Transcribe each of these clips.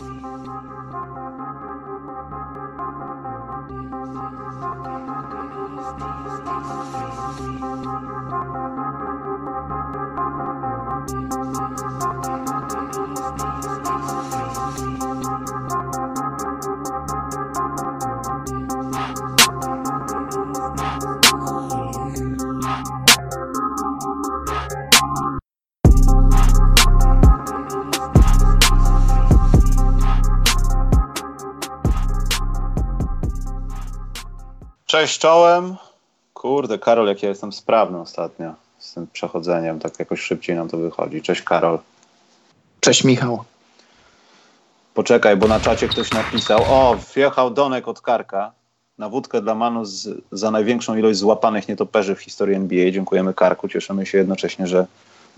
see. Cześć czołem. Kurde, Karol, jak ja jestem sprawny ostatnio z tym przechodzeniem, tak jakoś szybciej nam to wychodzi. Cześć Karol. Cześć Michał. Poczekaj, bo na czacie ktoś napisał. O, wjechał Donek od Karka na wódkę dla Manu z, za największą ilość złapanych nietoperzy w historii NBA. Dziękujemy Karku, cieszymy się jednocześnie, że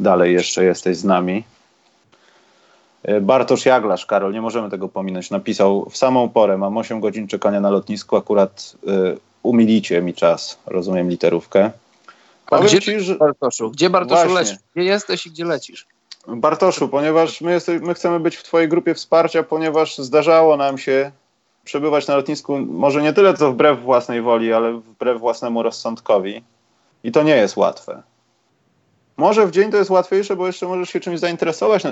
dalej jeszcze jesteś z nami. E, Bartosz Jaglasz, Karol, nie możemy tego pominąć, napisał w samą porę, mam 8 godzin czekania na lotnisku, akurat y, umilicie mi czas, rozumiem literówkę. A gdzie ci, że... Bartoszu? Gdzie Bartoszu Właśnie. lecisz? Gdzie jesteś i gdzie lecisz? Bartoszu, ponieważ my, jesteś, my chcemy być w Twojej grupie wsparcia, ponieważ zdarzało nam się przebywać na lotnisku może nie tyle co wbrew własnej woli, ale wbrew własnemu rozsądkowi. I to nie jest łatwe. Może w dzień to jest łatwiejsze, bo jeszcze możesz się czymś zainteresować,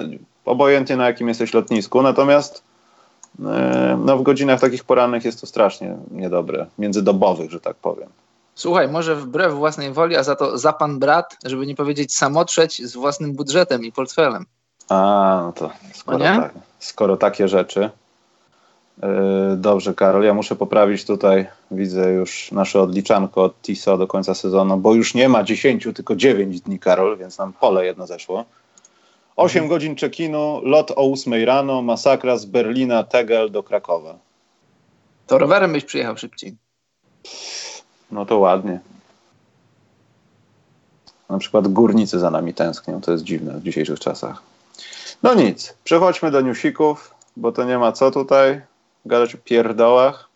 obojętnie na jakim jesteś lotnisku, natomiast no, w godzinach takich porannych jest to strasznie niedobre, międzydobowych, że tak powiem. Słuchaj, może wbrew własnej woli, a za to za pan brat, żeby nie powiedzieć samotrzeć z własnym budżetem i portfelem. A, no to skoro, no tak, skoro takie rzeczy. Yy, dobrze, Karol, ja muszę poprawić tutaj, widzę już nasze odliczanko od TISO do końca sezonu, bo już nie ma 10, tylko 9 dni, Karol, więc nam pole jedno zeszło. 8 mhm. godzin check-inu, lot o 8 rano, masakra z Berlina, Tegel do Krakowa. To rowerem byś przyjechał szybciej. No to ładnie. Na przykład górnicy za nami tęsknią, to jest dziwne w dzisiejszych czasach. No nic, przechodźmy do newsików, bo to nie ma co tutaj gadać o pierdołach.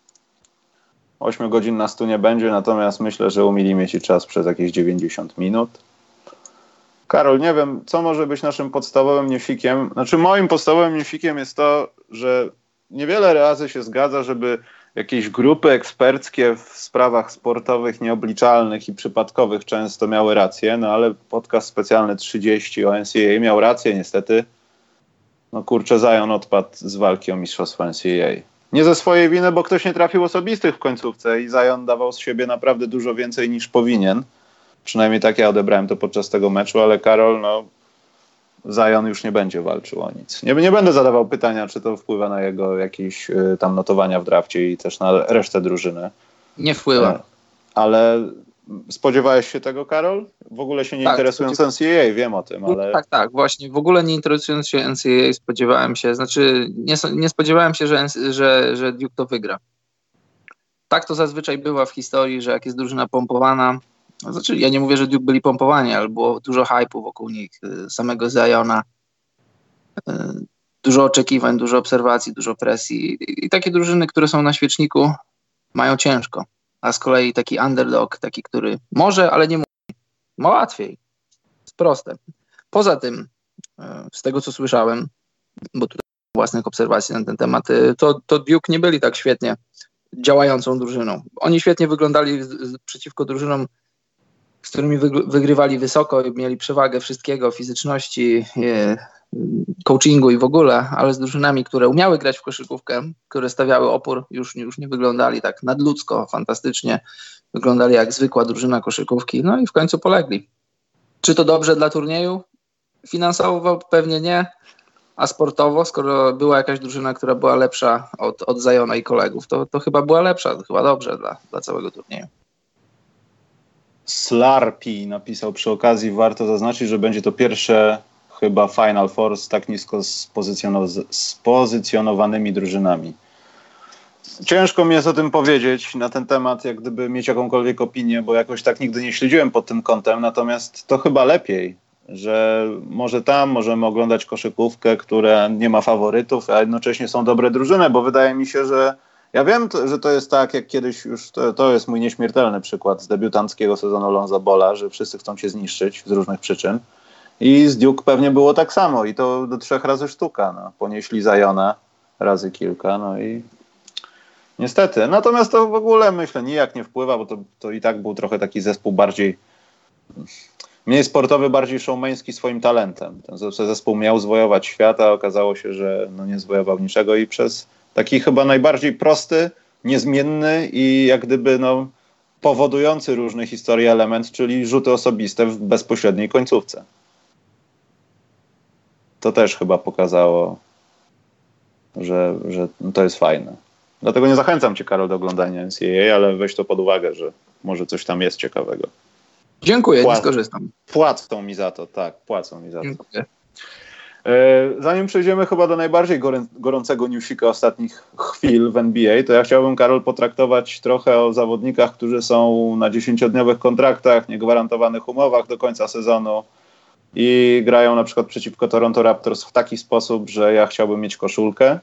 8 godzin na stu nie będzie, natomiast myślę, że umilimy Ci czas przez jakieś 90 minut. Karol, nie wiem, co może być naszym podstawowym newsikiem. Znaczy, moim podstawowym newsikiem jest to, że niewiele razy się zgadza, żeby jakieś grupy eksperckie w sprawach sportowych nieobliczalnych i przypadkowych często miały rację, no ale podcast specjalny 30 o NCAA miał rację niestety. No kurczę, Zion odpadł z walki o mistrzostwo NCAA. Nie ze swojej winy, bo ktoś nie trafił osobistych w końcówce i Zion dawał z siebie naprawdę dużo więcej niż powinien. Przynajmniej tak ja odebrałem to podczas tego meczu, ale Karol, no Zion już nie będzie walczył o nic. Nie, nie będę zadawał pytania, czy to wpływa na jego jakieś y, tam notowania w drafcie i też na resztę drużyny. Nie wpływa. E, ale spodziewałeś się tego, Karol? W ogóle się nie tak, interesując NCAA, wiem o tym, ale... Tak, tak, właśnie. W ogóle nie interesując się NCAA spodziewałem się, znaczy nie, nie spodziewałem się, że, że, że Duke to wygra. Tak to zazwyczaj bywa w historii, że jak jest drużyna pompowana, znaczy, ja nie mówię, że Duke byli pompowani, ale było dużo hype'u wokół nich, y, samego Zajona, y, dużo oczekiwań, dużo obserwacji, dużo presji. I takie drużyny, które są na świeczniku, mają ciężko. A z kolei taki underdog, taki, który może, ale nie mówi, ma łatwiej. Jest proste. Poza tym, y, z tego co słyszałem, bo tutaj własnych obserwacji na ten temat, to, to Duke nie byli tak świetnie działającą drużyną. Oni świetnie wyglądali przeciwko drużynom z którymi wygrywali wysoko i mieli przewagę wszystkiego, fizyczności, coachingu i w ogóle, ale z drużynami, które umiały grać w koszykówkę, które stawiały opór, już, już nie wyglądali tak nadludzko, fantastycznie, wyglądali jak zwykła drużyna koszykówki, no i w końcu polegli. Czy to dobrze dla turnieju? Finansowo pewnie nie, a sportowo, skoro była jakaś drużyna, która była lepsza od, od Zajona i kolegów, to, to chyba była lepsza, to chyba dobrze dla, dla całego turnieju. Slarpi napisał przy okazji, warto zaznaczyć, że będzie to pierwsze chyba Final Four z tak nisko spozycjonowanymi drużynami. Ciężko mi jest o tym powiedzieć na ten temat, jak gdyby mieć jakąkolwiek opinię, bo jakoś tak nigdy nie śledziłem pod tym kątem, natomiast to chyba lepiej, że może tam możemy oglądać koszykówkę, która nie ma faworytów, a jednocześnie są dobre drużyny, bo wydaje mi się, że ja wiem, że to jest tak, jak kiedyś już, to, to jest mój nieśmiertelny przykład z debiutanckiego sezonu Lonza Bola, że wszyscy chcą cię zniszczyć z różnych przyczyn. I z Duke pewnie było tak samo i to do trzech razy sztuka. No. Ponieśli Zajona, razy kilka, no i niestety. Natomiast to w ogóle myślę nijak nie wpływa, bo to, to i tak był trochę taki zespół bardziej mniej sportowy, bardziej showmeński swoim talentem. Ten zespół miał zwojować świat, a okazało się, że no nie zwojował niczego i przez taki chyba najbardziej prosty, niezmienny i jak gdyby no, powodujący różne historie element, czyli rzuty osobiste w bezpośredniej końcówce. To też chyba pokazało, że, że to jest fajne. Dlatego nie zachęcam cię, Karol, do oglądania NCAA, ale weź to pod uwagę, że może coś tam jest ciekawego. Dziękuję, Pła- nie skorzystam. Płacą mi za to, tak, płacą mi za to. Dziękuję. E, zanim przejdziemy chyba do najbardziej gorącego newsika ostatnich chwil w NBA, to ja chciałbym, Karol, potraktować trochę o zawodnikach, którzy są na dziesięciodniowych kontraktach, niegwarantowanych umowach do końca sezonu i grają na przykład przeciwko Toronto Raptors w taki sposób, że ja chciałbym mieć koszulkę.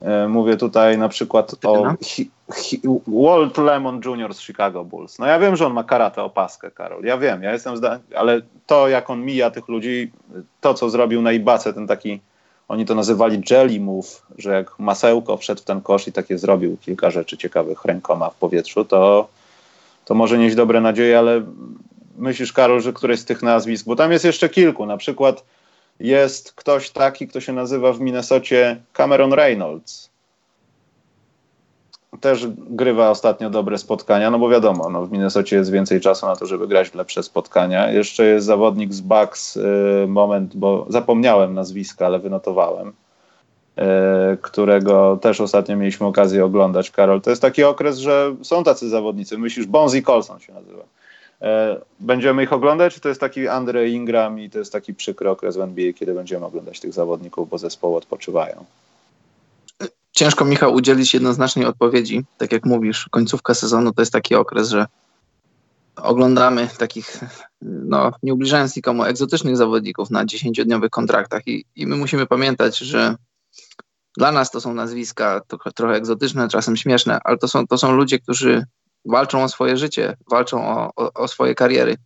E, mówię tutaj na przykład o hi, hi, Walt Lemon Jr. z Chicago Bulls. No ja wiem, że on ma karate opaskę, Karol. Ja wiem, ja jestem zdany, ale to jak on mija tych ludzi, to co zrobił na Ibace, ten taki, oni to nazywali jelly move, że jak masełko wszedł w ten kosz i takie zrobił kilka rzeczy ciekawych rękoma w powietrzu, to, to może nieść dobre nadzieje, ale myślisz, Karol, że któreś z tych nazwisk, bo tam jest jeszcze kilku, na przykład jest ktoś taki, kto się nazywa w Minnesocie Cameron Reynolds. Też grywa ostatnio dobre spotkania, no bo wiadomo, no w Minnesocie jest więcej czasu na to, żeby grać w lepsze spotkania. Jeszcze jest zawodnik z Bucks, y, moment, bo zapomniałem nazwiska, ale wynotowałem, y, którego też ostatnio mieliśmy okazję oglądać, Karol. To jest taki okres, że są tacy zawodnicy. Myślisz, Bonzi Colson się nazywa. E, będziemy ich oglądać, czy to jest taki Andre Ingram i to jest taki przykry okres w NBA, kiedy będziemy oglądać tych zawodników, bo zespoły odpoczywają? Ciężko, Michał, udzielić jednoznacznej odpowiedzi. Tak jak mówisz, końcówka sezonu to jest taki okres, że oglądamy takich, no nie ubliżając nikomu, egzotycznych zawodników na 10-dniowych kontraktach i, i my musimy pamiętać, że dla nas to są nazwiska trochę, egzotyczne, czasem śmieszne, ale to są, to są ludzie, którzy walczą o swoje życie, walczą o, o, o, swoje kariery.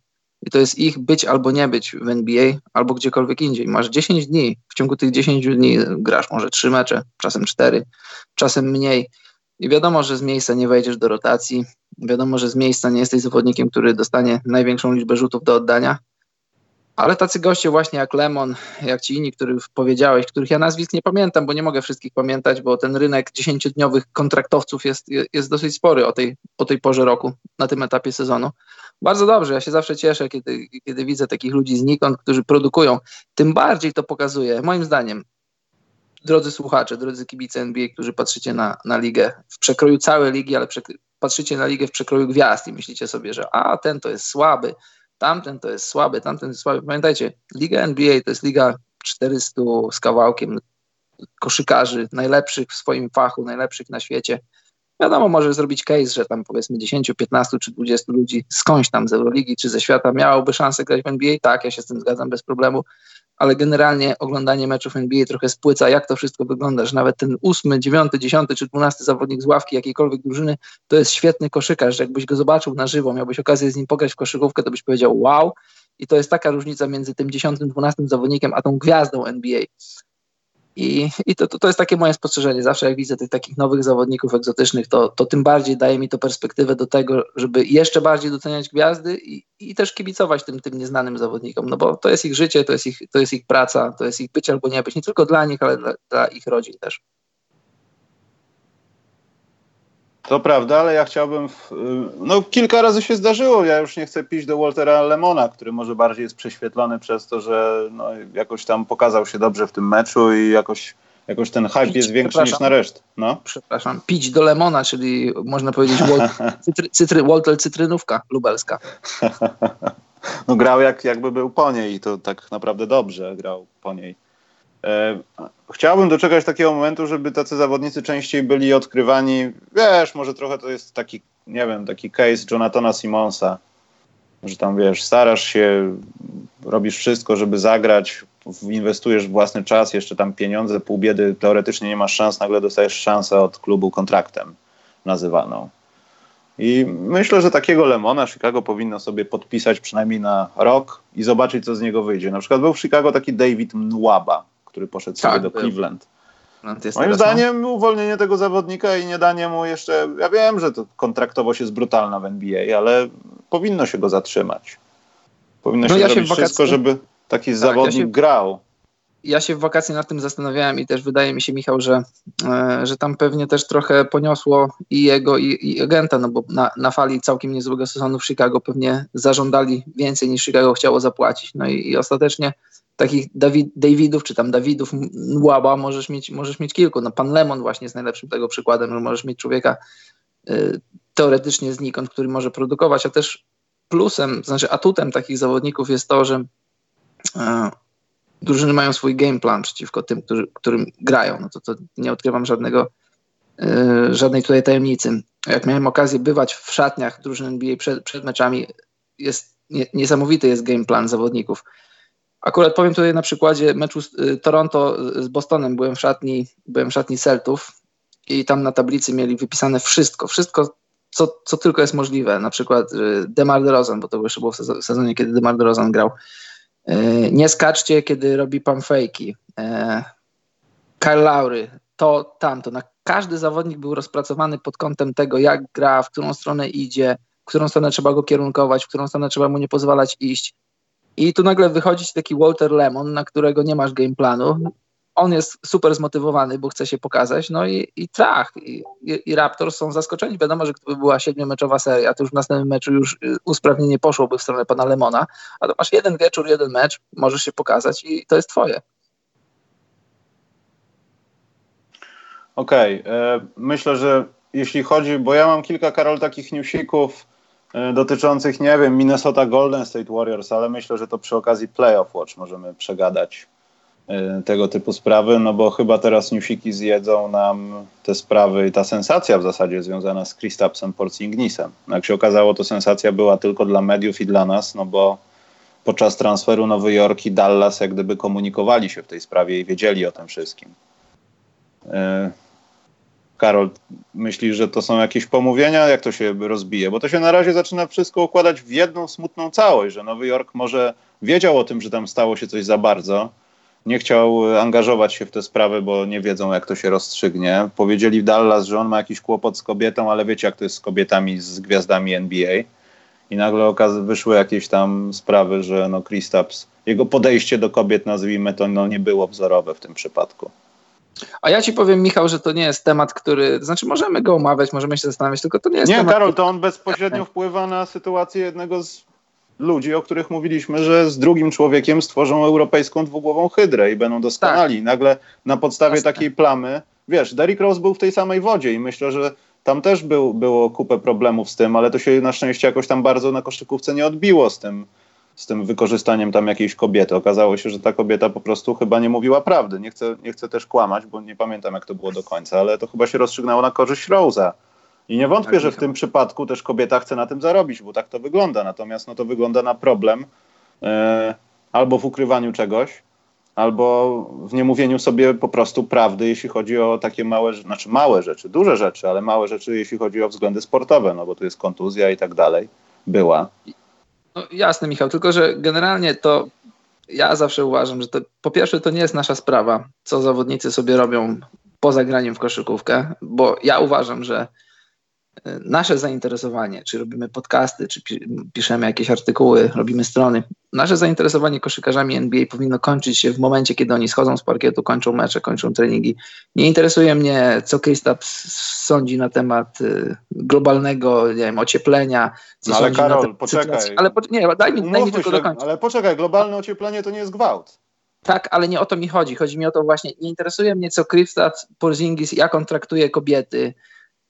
I to jest ich być albo nie być w NBA, albo gdziekolwiek indziej. Masz 10 dni, w ciągu tych 10 dni grasz może 3 mecze, czasem 4, czasem mniej. I wiadomo, że z miejsca nie wejdziesz do rotacji. Wiadomo, że z miejsca nie jesteś zawodnikiem, który dostanie największą liczbę rzutów do oddania. Ale tacy goście właśnie jak Lemon, jak ci inni, których powiedziałeś, których ja nazwisk nie pamiętam, bo nie mogę wszystkich pamiętać, bo ten rynek dziesięciodniowych kontraktowców jest, jest dosyć spory o tej, o tej porze roku, na tym etapie sezonu. Bardzo dobrze, ja się zawsze cieszę, kiedy, kiedy widzę takich ludzi znikąd, którzy produkują. Tym bardziej to pokazuje, moim zdaniem, drodzy słuchacze, drodzy kibice NBA, którzy patrzycie na, na ligę w przekroju całej ligi, ale patrzycie na ligę w przekroju gwiazd i myślicie sobie, że a ten to jest słaby, tamten to jest słaby, tamten jest słaby. Pamiętajcie, Liga NBA to jest liga 400 z kawałkiem koszykarzy, najlepszych w swoim fachu, najlepszych na świecie. Wiadomo, może zrobić case, że tam powiedzmy 10, 15 czy 20 ludzi skądś tam z Euroligi czy ze świata miałoby szansę grać w NBA. Tak, ja się z tym zgadzam bez problemu, ale generalnie oglądanie meczów NBA trochę spłyca, jak to wszystko wygląda, że nawet ten ósmy, dziewiąty, dziesiąty czy dwunasty zawodnik z ławki jakiejkolwiek drużyny to jest świetny koszykarz, że jakbyś go zobaczył na żywo, miałbyś okazję z nim pograć w koszykówkę, to byś powiedział wow. I to jest taka różnica między tym dziesiątym, dwunastym zawodnikiem, a tą gwiazdą NBA. I, i to, to, to, jest takie moje spostrzeżenie. Zawsze jak widzę tych takich nowych zawodników egzotycznych, to, to tym bardziej daje mi to perspektywę do tego, żeby jeszcze bardziej doceniać gwiazdy i, i też kibicować tym, tym nieznanym zawodnikom, no bo to jest ich życie, to jest ich, to jest ich praca, to jest ich być albo nie być, nie tylko dla nich, ale dla, dla ich rodzin też. To prawda, ale ja chciałbym. W, no, kilka razy się zdarzyło. Ja już nie chcę pić do Waltera Lemona, który może bardziej jest prześwietlony przez to, że no, jakoś tam pokazał się dobrze w tym meczu i jakoś, jakoś ten hype pić, jest większy niż na resztę. No? Przepraszam, pić do Lemona, czyli można powiedzieć cytry, cytry, Walter Cytrynówka lubelska. no grał jak, jakby był po niej i to tak naprawdę dobrze grał po niej. E, chciałbym doczekać takiego momentu, żeby tacy zawodnicy częściej byli odkrywani. Wiesz, może trochę to jest taki, nie wiem, taki case Jonathana Simonsa, że tam wiesz, starasz się, robisz wszystko, żeby zagrać, inwestujesz własny czas, jeszcze tam pieniądze, pół biedy, teoretycznie nie masz szans, nagle dostajesz szansę od klubu kontraktem nazywaną. I myślę, że takiego Lemona Chicago powinno sobie podpisać przynajmniej na rok i zobaczyć, co z niego wyjdzie. Na przykład był w Chicago taki David Nwaba, który poszedł tak, sobie do Cleveland. No, Moim no. zdaniem uwolnienie tego zawodnika i nie danie mu jeszcze, ja wiem, że to kontraktowość jest brutalna w NBA, ale powinno się go zatrzymać. Powinno no się ja zrobić się wszystko, żeby taki tak, zawodnik ja się... grał ja się w wakacje nad tym zastanawiałem i też wydaje mi się, Michał, że, e, że tam pewnie też trochę poniosło i jego, i, i agenta, no bo na, na fali całkiem niezłego sezonu w Chicago pewnie zażądali więcej niż Chicago chciało zapłacić. No i, i ostatecznie takich David, Davidów, czy tam Dawidów Łaba możesz mieć, możesz mieć kilku. No pan Lemon właśnie jest najlepszym tego przykładem, że możesz mieć człowieka y, teoretycznie znikąd, który może produkować, a też plusem, znaczy atutem takich zawodników jest to, że y, drużyny mają swój game plan przeciwko tym, którzy, którym grają. No to, to nie odkrywam żadnego, yy, żadnej tutaj tajemnicy. Jak miałem okazję bywać w szatniach drużyn NBA przed, przed meczami, jest nie, niesamowity jest game plan zawodników. Akurat powiem tutaj na przykładzie meczu y, Toronto z Bostonem. Byłem w szatni, byłem w szatni Celtów i tam na tablicy mieli wypisane wszystko, wszystko, co, co tylko jest możliwe. Na przykład y, Demar DeRozan, bo to jeszcze było w sezonie, kiedy Demar DeRozan grał. E, nie skaczcie, kiedy robi pan fejki. Kyle Lowry, to, tamto. Na każdy zawodnik był rozpracowany pod kątem tego, jak gra, w którą stronę idzie, w którą stronę trzeba go kierunkować, w którą stronę trzeba mu nie pozwalać iść. I tu nagle wychodzi taki Walter Lemon, na którego nie masz game planu, on jest super zmotywowany, bo chce się pokazać, no i, i trach. I, i, Raptors są zaskoczeni. Wiadomo, że gdyby była siedmiomeczowa seria, to już w następnym meczu już y, usprawnienie poszłoby w stronę pana Lemona, a to masz jeden wieczór, jeden mecz, możesz się pokazać i to jest twoje. Okej, okay. E, myślę, że jeśli chodzi, bo ja mam kilka, Karol, takich newsików dotyczących, nie wiem, Minnesota Golden State Warriors, ale myślę, że to przy okazji Playoff Watch możemy przegadać E, tego typu sprawy, no bo chyba teraz newsiki zjedzą nam te sprawy i ta sensacja w zasadzie związana z Kristapsem Porzingnisem. No jak się okazało, to sensacja była tylko dla mediów i dla nas, no bo podczas transferu Nowy Jork i Dallas jak gdyby komunikowali się w tej sprawie i wiedzieli o tym wszystkim. E, Karol, myślisz, że to są jakieś pomówienia? Jak to się rozbije? Bo to się na razie zaczyna wszystko układać w jedną smutną całość, że Nowy Jork może wiedział o tym, że tam stało się coś za bardzo, nie chciał angażować się w te sprawy, bo nie wiedzą, jak to się rozstrzygnie. Powiedzieli w Dallas, że on ma jakiś kłopot z kobietą, ale wiecie, jak to jest z kobietami, z gwiazdami NBA. I nagle wyszły jakieś tam sprawy, że no Kristaps, jego podejście do kobiet, nazwijmy to, no nie było wzorowe w tym przypadku. A ja ci powiem, Michał, że to nie jest temat, który. To znaczy, możemy go omawiać, możemy się zastanawiać, tylko to nie jest nie, temat. Nie, Karol, to on bezpośrednio wpływa na sytuację jednego z ludzi, o których mówiliśmy, że z drugim człowiekiem stworzą europejską dwugłową hydrę i będą doskonali. Tak. Nagle na podstawie Jasne. takiej plamy, wiesz, Derrick Rose był w tej samej wodzie i myślę, że tam też był, było kupę problemów z tym, ale to się na szczęście jakoś tam bardzo na koszykówce nie odbiło z tym, z tym wykorzystaniem tam jakiejś kobiety. Okazało się, że ta kobieta po prostu chyba nie mówiła prawdy. Nie chcę, nie chcę też kłamać, bo nie pamiętam jak to było do końca, ale to chyba się rozstrzygnęło na korzyść Rose'a. I nie wątpię, tak, że w tym przypadku też kobieta chce na tym zarobić, bo tak to wygląda. Natomiast no, to wygląda na problem e, albo w ukrywaniu czegoś, albo w niemówieniu sobie po prostu prawdy, jeśli chodzi o takie małe, znaczy małe rzeczy, duże rzeczy, ale małe rzeczy, jeśli chodzi o względy sportowe, no bo tu jest kontuzja i tak dalej. Była. No, jasne, Michał, tylko że generalnie to ja zawsze uważam, że to po pierwsze to nie jest nasza sprawa, co zawodnicy sobie robią poza graniem w koszykówkę, bo ja uważam, że nasze zainteresowanie, czy robimy podcasty, czy piszemy jakieś artykuły, robimy strony, nasze zainteresowanie koszykarzami NBA powinno kończyć się w momencie, kiedy oni schodzą z parkietu, kończą mecze, kończą treningi. Nie interesuje mnie, co Kristaps sądzi na temat y, globalnego, nie wiem, ocieplenia. No ale Karol, poczekaj. Ale po, nie, daj mi, daj mi tylko się, dokończyć. Ale poczekaj, globalne ocieplenie to nie jest gwałt. Tak, ale nie o to mi chodzi. Chodzi mi o to właśnie, nie interesuje mnie, co Kristaps, Porzingis, jak on traktuje kobiety,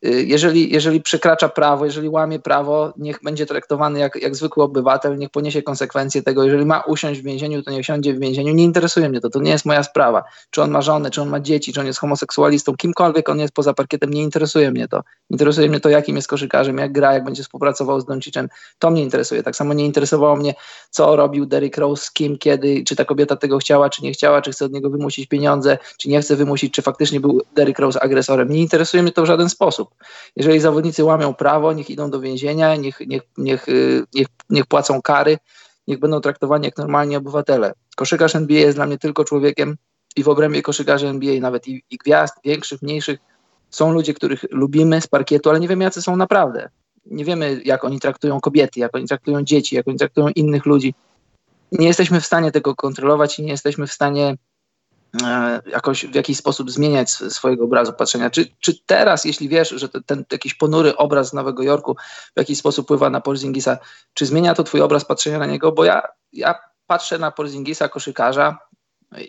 jeżeli, jeżeli przekracza prawo, jeżeli łamie prawo, niech będzie traktowany jak, jak zwykły obywatel, niech poniesie konsekwencje tego. Jeżeli ma usiąść w więzieniu, to niech siądzie w więzieniu. Nie interesuje mnie to, to nie jest moja sprawa. Czy on ma żonę, czy on ma dzieci, czy on jest homoseksualistą, kimkolwiek on jest poza parkietem, nie interesuje mnie to. Interesuje mnie to, jakim jest koszykarzem, jak gra, jak będzie współpracował z Doncicem. To mnie interesuje. Tak samo nie interesowało mnie, co robił Derrick Rose, z kim, kiedy, czy ta kobieta tego chciała, czy nie chciała, czy chce od niego wymusić pieniądze, czy nie chce wymusić, czy faktycznie był Derrick Rose agresorem. Nie interesuje mnie to w żaden sposób. Jeżeli zawodnicy łamią prawo, niech idą do więzienia, niech, niech, niech, y, niech, niech płacą kary, niech będą traktowani jak normalni obywatele. Koszykarz NBA jest dla mnie tylko człowiekiem, i w obrębie koszykarzy NBA, nawet i, i gwiazd, większych, mniejszych, są ludzie, których lubimy z parkietu, ale nie wiemy, jacy są naprawdę. Nie wiemy, jak oni traktują kobiety, jak oni traktują dzieci, jak oni traktują innych ludzi. Nie jesteśmy w stanie tego kontrolować i nie jesteśmy w stanie jakoś w jakiś sposób zmieniać swojego obrazu patrzenia. Czy, czy teraz, jeśli wiesz, że ten, jakiś ponury obraz z Nowego Jorku w jakiś sposób wpływa na Porzingisa, czy zmienia to twój obraz patrzenia na niego? Bo ja, ja patrzę na Porzingisa, koszykarza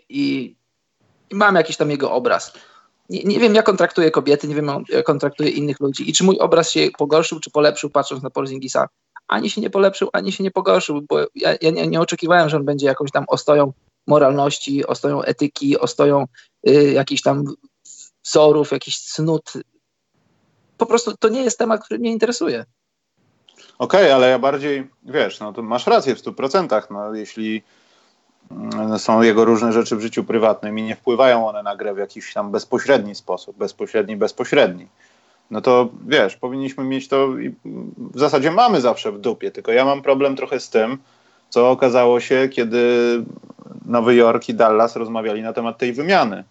i, i mam jakiś tam jego obraz nie, nie, wiem, jak on traktuje kobiety, nie wiem, jak on traktuje innych ludzi i czy mój obraz się pogorszył, czy polepszył, patrząc na Porzingisa. Ani się nie polepszył, ani się nie pogorszył, bo ja, ja nie, nie, oczekiwałem, że on będzie jakąś tam ostoją moralności, ostoją etyki, ostoją y, jakichś tam wzorów, jakichś cnót. Po prostu to nie jest temat, który mnie interesuje. Okej, okay, ale ja bardziej, wiesz, no to masz rację w stu procentach, no jeśli Mm, są jego różne rzeczy w życiu prywatnym i nie wpływają one na grę w jakiś tam bezpośredni sposób, bezpośredni, bezpośredni, no to wiesz, powinniśmy mieć to i w zasadzie mamy zawsze w dupie, tylko ja mam problem trochę z tym, co okazało się, kiedy Nowy Jork i Dallas rozmawiali na temat tej wymiany,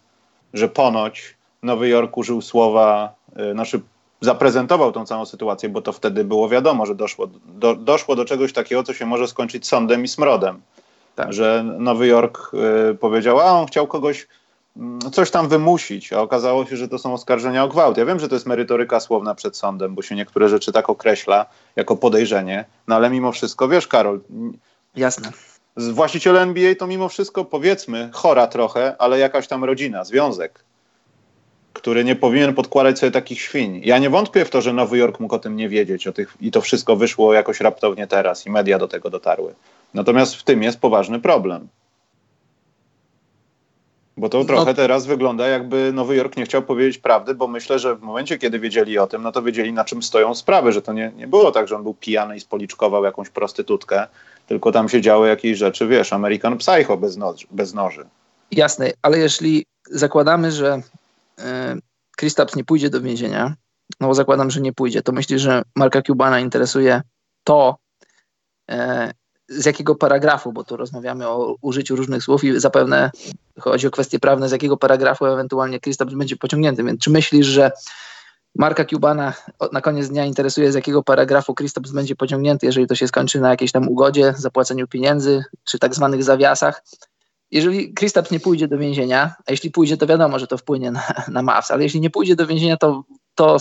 że ponoć Nowy Jork użył słowa, yy, znaczy zaprezentował tą całą sytuację, bo to wtedy było wiadomo, że doszło do, doszło do czegoś takiego, co się może skończyć sądem i smrodem tak. że Nowy Jork y, powiedział, a on chciał kogoś y, coś tam wymusić, a okazało się, że to są oskarżenia o gwałt. Ja wiem, że to jest merytoryka słowna przed sądem, bo się niektóre rzeczy tak określa jako podejrzenie, no ale mimo wszystko, wiesz Karol... Jasne. Właściciele NBA to mimo wszystko, powiedzmy, chora trochę, ale jakaś tam rodzina, związek, który nie powinien podkładać sobie takich świń. Ja nie wątpię w to, że Nowy Jork mógł o tym nie wiedzieć o tych, i to wszystko wyszło jakoś raptownie teraz i media do tego dotarły. Natomiast w tym jest poważny problem. Bo to no. trochę teraz wygląda, jakby Nowy Jork nie chciał powiedzieć prawdy, bo myślę, że w momencie, kiedy wiedzieli o tym, no to wiedzieli, na czym stoją sprawy, że to nie, nie było tak, że on był pijany i spoliczkował jakąś prostytutkę, tylko tam się działy jakieś rzeczy, wiesz, American Psycho bez, noży, bez noży. Jasne, ale jeśli zakładamy, że Kristaps nie pójdzie do więzienia, no bo zakładam, że nie pójdzie, to myślisz, że Marka Cubana interesuje to, e, z jakiego paragrafu, bo tu rozmawiamy o użyciu różnych słów i zapewne chodzi o kwestie prawne, z jakiego paragrafu ewentualnie Kristaps będzie pociągnięty. Więc czy myślisz, że Marka Cubana na koniec dnia interesuje, z jakiego paragrafu Kristaps będzie pociągnięty, jeżeli to się skończy na jakiejś tam ugodzie, zapłaceniu pieniędzy, czy tak zwanych zawiasach? Jeżeli Kristaps nie pójdzie do więzienia, a jeśli pójdzie, to wiadomo, że to wpłynie na, na Mavs, ale jeśli nie pójdzie do więzienia, to, to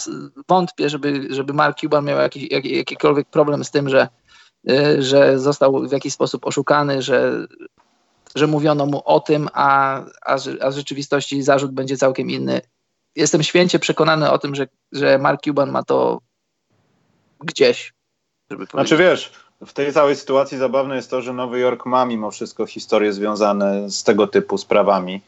wątpię, żeby, żeby Mark Cuban miał jakiś, jak, jakikolwiek problem z tym, że Y, że został w jakiś sposób oszukany, że, że mówiono mu o tym, a, a, a w rzeczywistości zarzut będzie całkiem inny. Jestem święcie przekonany o tym, że, że Mark Cuban ma to gdzieś. Żeby znaczy wiesz, w tej całej sytuacji zabawne jest to, że Nowy Jork ma mimo wszystko historie związane z tego typu sprawami.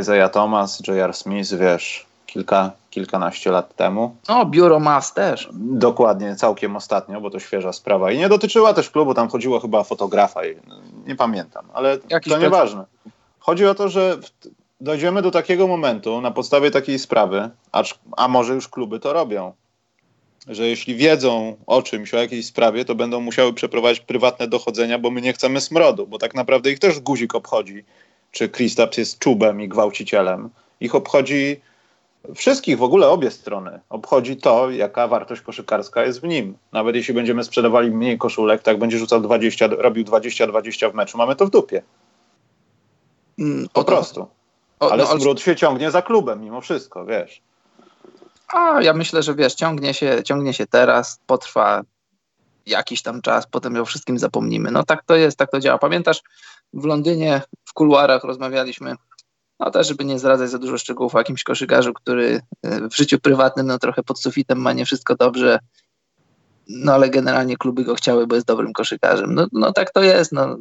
Isaiah Thomas, J.R. Smith, wiesz, kilka, kilkanaście lat temu. O, biuro MAS też. Dokładnie, całkiem ostatnio, bo to świeża sprawa. I nie dotyczyła też klubu, tam chodziło chyba o fotografa, nie pamiętam, ale Jakiś to nieważne. Chodzi o to, że dojdziemy do takiego momentu na podstawie takiej sprawy, a, a może już kluby to robią, że jeśli wiedzą o czymś, o jakiejś sprawie, to będą musiały przeprowadzić prywatne dochodzenia, bo my nie chcemy smrodu, bo tak naprawdę ich też guzik obchodzi, czy Kristaps jest czubem i gwałcicielem. Ich obchodzi wszystkich, w ogóle obie strony, obchodzi to, jaka wartość koszykarska jest w nim. Nawet jeśli będziemy sprzedawali mniej koszulek, tak będzie rzucał 20, robił 20-20 w meczu, mamy to w dupie. Mm, po prostu. O, ale no, smród się ciągnie za klubem mimo wszystko, wiesz. A ja myślę, że wiesz, ciągnie się, ciągnie się teraz, potrwa jakiś tam czas, potem o wszystkim zapomnimy. No tak to jest, tak to działa. Pamiętasz, w Londynie w kuluarach rozmawialiśmy no też, żeby nie zdradzać za dużo szczegółów o jakimś koszykarzu, który e, w życiu prywatnym no trochę pod sufitem ma nie wszystko dobrze, no ale generalnie kluby go chciały, bo jest dobrym koszykarzem. No, no tak to jest, no.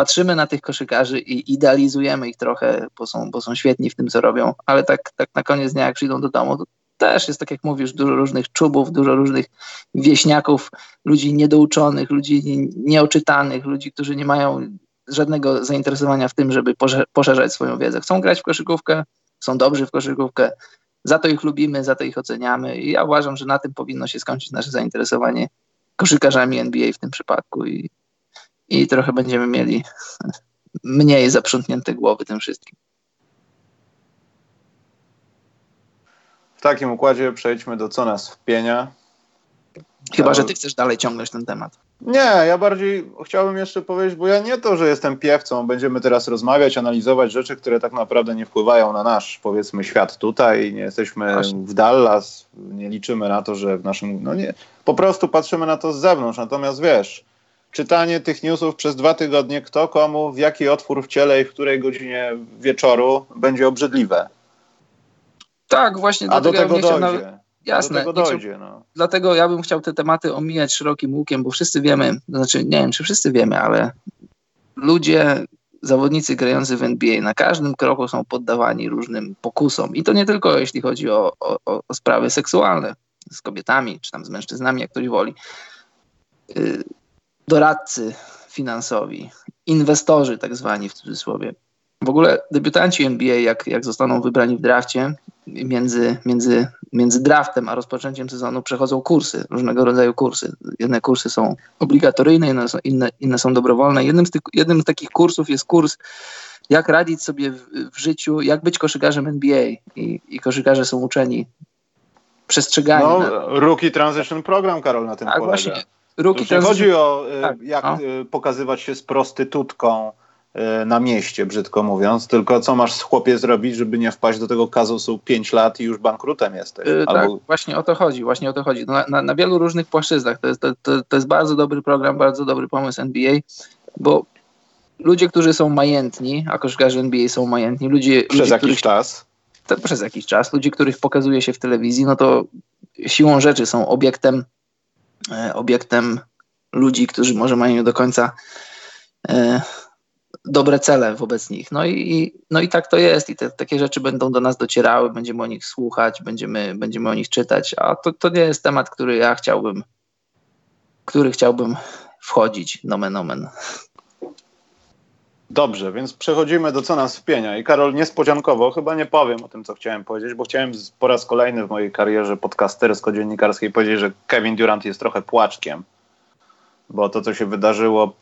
Patrzymy na tych koszykarzy i idealizujemy ich trochę, bo są, bo są świetni w tym, co robią, ale tak, tak na koniec dnia, jak przyjdą do domu, to też jest, tak jak mówisz, dużo różnych czubów, dużo różnych wieśniaków, ludzi niedouczonych, ludzi nieoczytanych, ludzi, którzy nie mają żadnego zainteresowania w tym, żeby poszerzać swoją wiedzę. Chcą grać w koszykówkę, są dobrzy w koszykówkę, za to ich lubimy, za to ich oceniamy i ja uważam, że na tym powinno się skończyć nasze zainteresowanie koszykarzami NBA w tym przypadku i, i trochę będziemy mieli mniej zaprzątnięte głowy tym wszystkim. W takim układzie przejdźmy do co nas wpienia. Chyba, że ty chcesz dalej ciągnąć ten temat. Nie, ja bardziej chciałbym jeszcze powiedzieć, bo ja nie to, że jestem piewcą, będziemy teraz rozmawiać, analizować rzeczy, które tak naprawdę nie wpływają na nasz, powiedzmy, świat tutaj, nie jesteśmy Właśnie. w Dallas, nie liczymy na to, że w naszym, no nie, po prostu patrzymy na to z zewnątrz, natomiast wiesz, czytanie tych newsów przez dwa tygodnie, kto komu, w jaki otwór w ciele i w której godzinie wieczoru będzie obrzydliwe. Tak, właśnie. A do tego dojdzie. Jasne. Do tego dojdzie, no. Dlatego ja bym chciał te tematy omijać szerokim łukiem, bo wszyscy wiemy, znaczy nie wiem, czy wszyscy wiemy, ale ludzie, zawodnicy grający w NBA na każdym kroku są poddawani różnym pokusom. I to nie tylko jeśli chodzi o, o, o sprawy seksualne z kobietami, czy tam z mężczyznami, jak ktoś woli. Doradcy finansowi, inwestorzy tak zwani w cudzysłowie, w ogóle debiutanci NBA, jak, jak zostaną wybrani w drafcie, między, między, między draftem a rozpoczęciem sezonu przechodzą kursy, różnego rodzaju kursy. Jedne kursy są obligatoryjne, inne są, inne, inne są dobrowolne. Jednym z, tych, jednym z takich kursów jest kurs, jak radzić sobie w, w życiu, jak być koszykarzem NBA. I, i koszykarze są uczeni przestrzegania. No, na... Rookie Transition Program, Karol, na tym tak, polega. Właśnie. Rookie nie chodzi o y, tak, jak no. Y, pokazywać się z prostytutką E, na mieście, brzydko mówiąc, tylko co masz z chłopie zrobić, żeby nie wpaść do tego kazusu 5 lat i już bankrutem jesteś. Yy, Albo... Tak, właśnie o to chodzi, właśnie o to chodzi. Na, na, na wielu różnych płaszczyznach. To jest, to, to jest bardzo dobry program, bardzo dobry pomysł NBA, bo ludzie, którzy są majętni, a koszykarze NBA są majętni, ludzie... Przez ludzie, jakiś których, czas? To, przez jakiś czas. Ludzie, których pokazuje się w telewizji, no to siłą rzeczy są obiektem obiektem ludzi, którzy może mają nie do końca e, dobre cele wobec nich. No i, no i tak to jest i te, takie rzeczy będą do nas docierały, będziemy o nich słuchać, będziemy, będziemy o nich czytać, a to, to nie jest temat, który ja chciałbym, który chciałbym wchodzić, nomen omen. Dobrze, więc przechodzimy do co nas wpienia. I Karol, niespodziankowo, chyba nie powiem o tym, co chciałem powiedzieć, bo chciałem po raz kolejny w mojej karierze podcastersko-dziennikarskiej powiedzieć, że Kevin Durant jest trochę płaczkiem bo to, co się wydarzyło,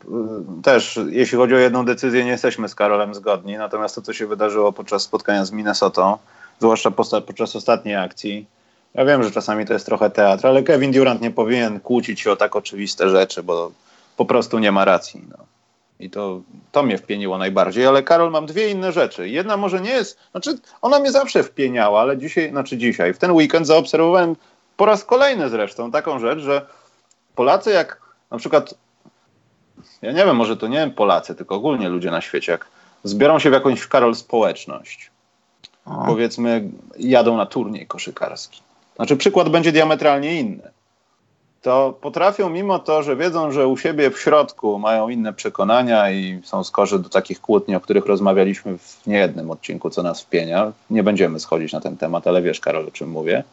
y, też jeśli chodzi o jedną decyzję, nie jesteśmy z Karolem zgodni, natomiast to, co się wydarzyło podczas spotkania z Minnesotą, zwłaszcza podczas ostatniej akcji, ja wiem, że czasami to jest trochę teatr, ale Kevin Durant nie powinien kłócić się o tak oczywiste rzeczy, bo po prostu nie ma racji. No. I to, to mnie wpieniło najbardziej, ale Karol, mam dwie inne rzeczy. Jedna może nie jest, znaczy ona mnie zawsze wpieniała, ale dzisiaj, znaczy dzisiaj, w ten weekend zaobserwowałem po raz kolejny zresztą taką rzecz, że Polacy jak na przykład, ja nie wiem, może to nie Polacy, tylko ogólnie ludzie na świecie, jak zbiorą się w jakąś, Karol, społeczność, o. powiedzmy, jadą na turniej koszykarski. Znaczy, przykład będzie diametralnie inny. To potrafią, mimo to, że wiedzą, że u siebie w środku mają inne przekonania i są skorzy do takich kłótni, o których rozmawialiśmy w niejednym odcinku, co nas wpienia. Nie będziemy schodzić na ten temat, ale wiesz, Karol, o czym mówię.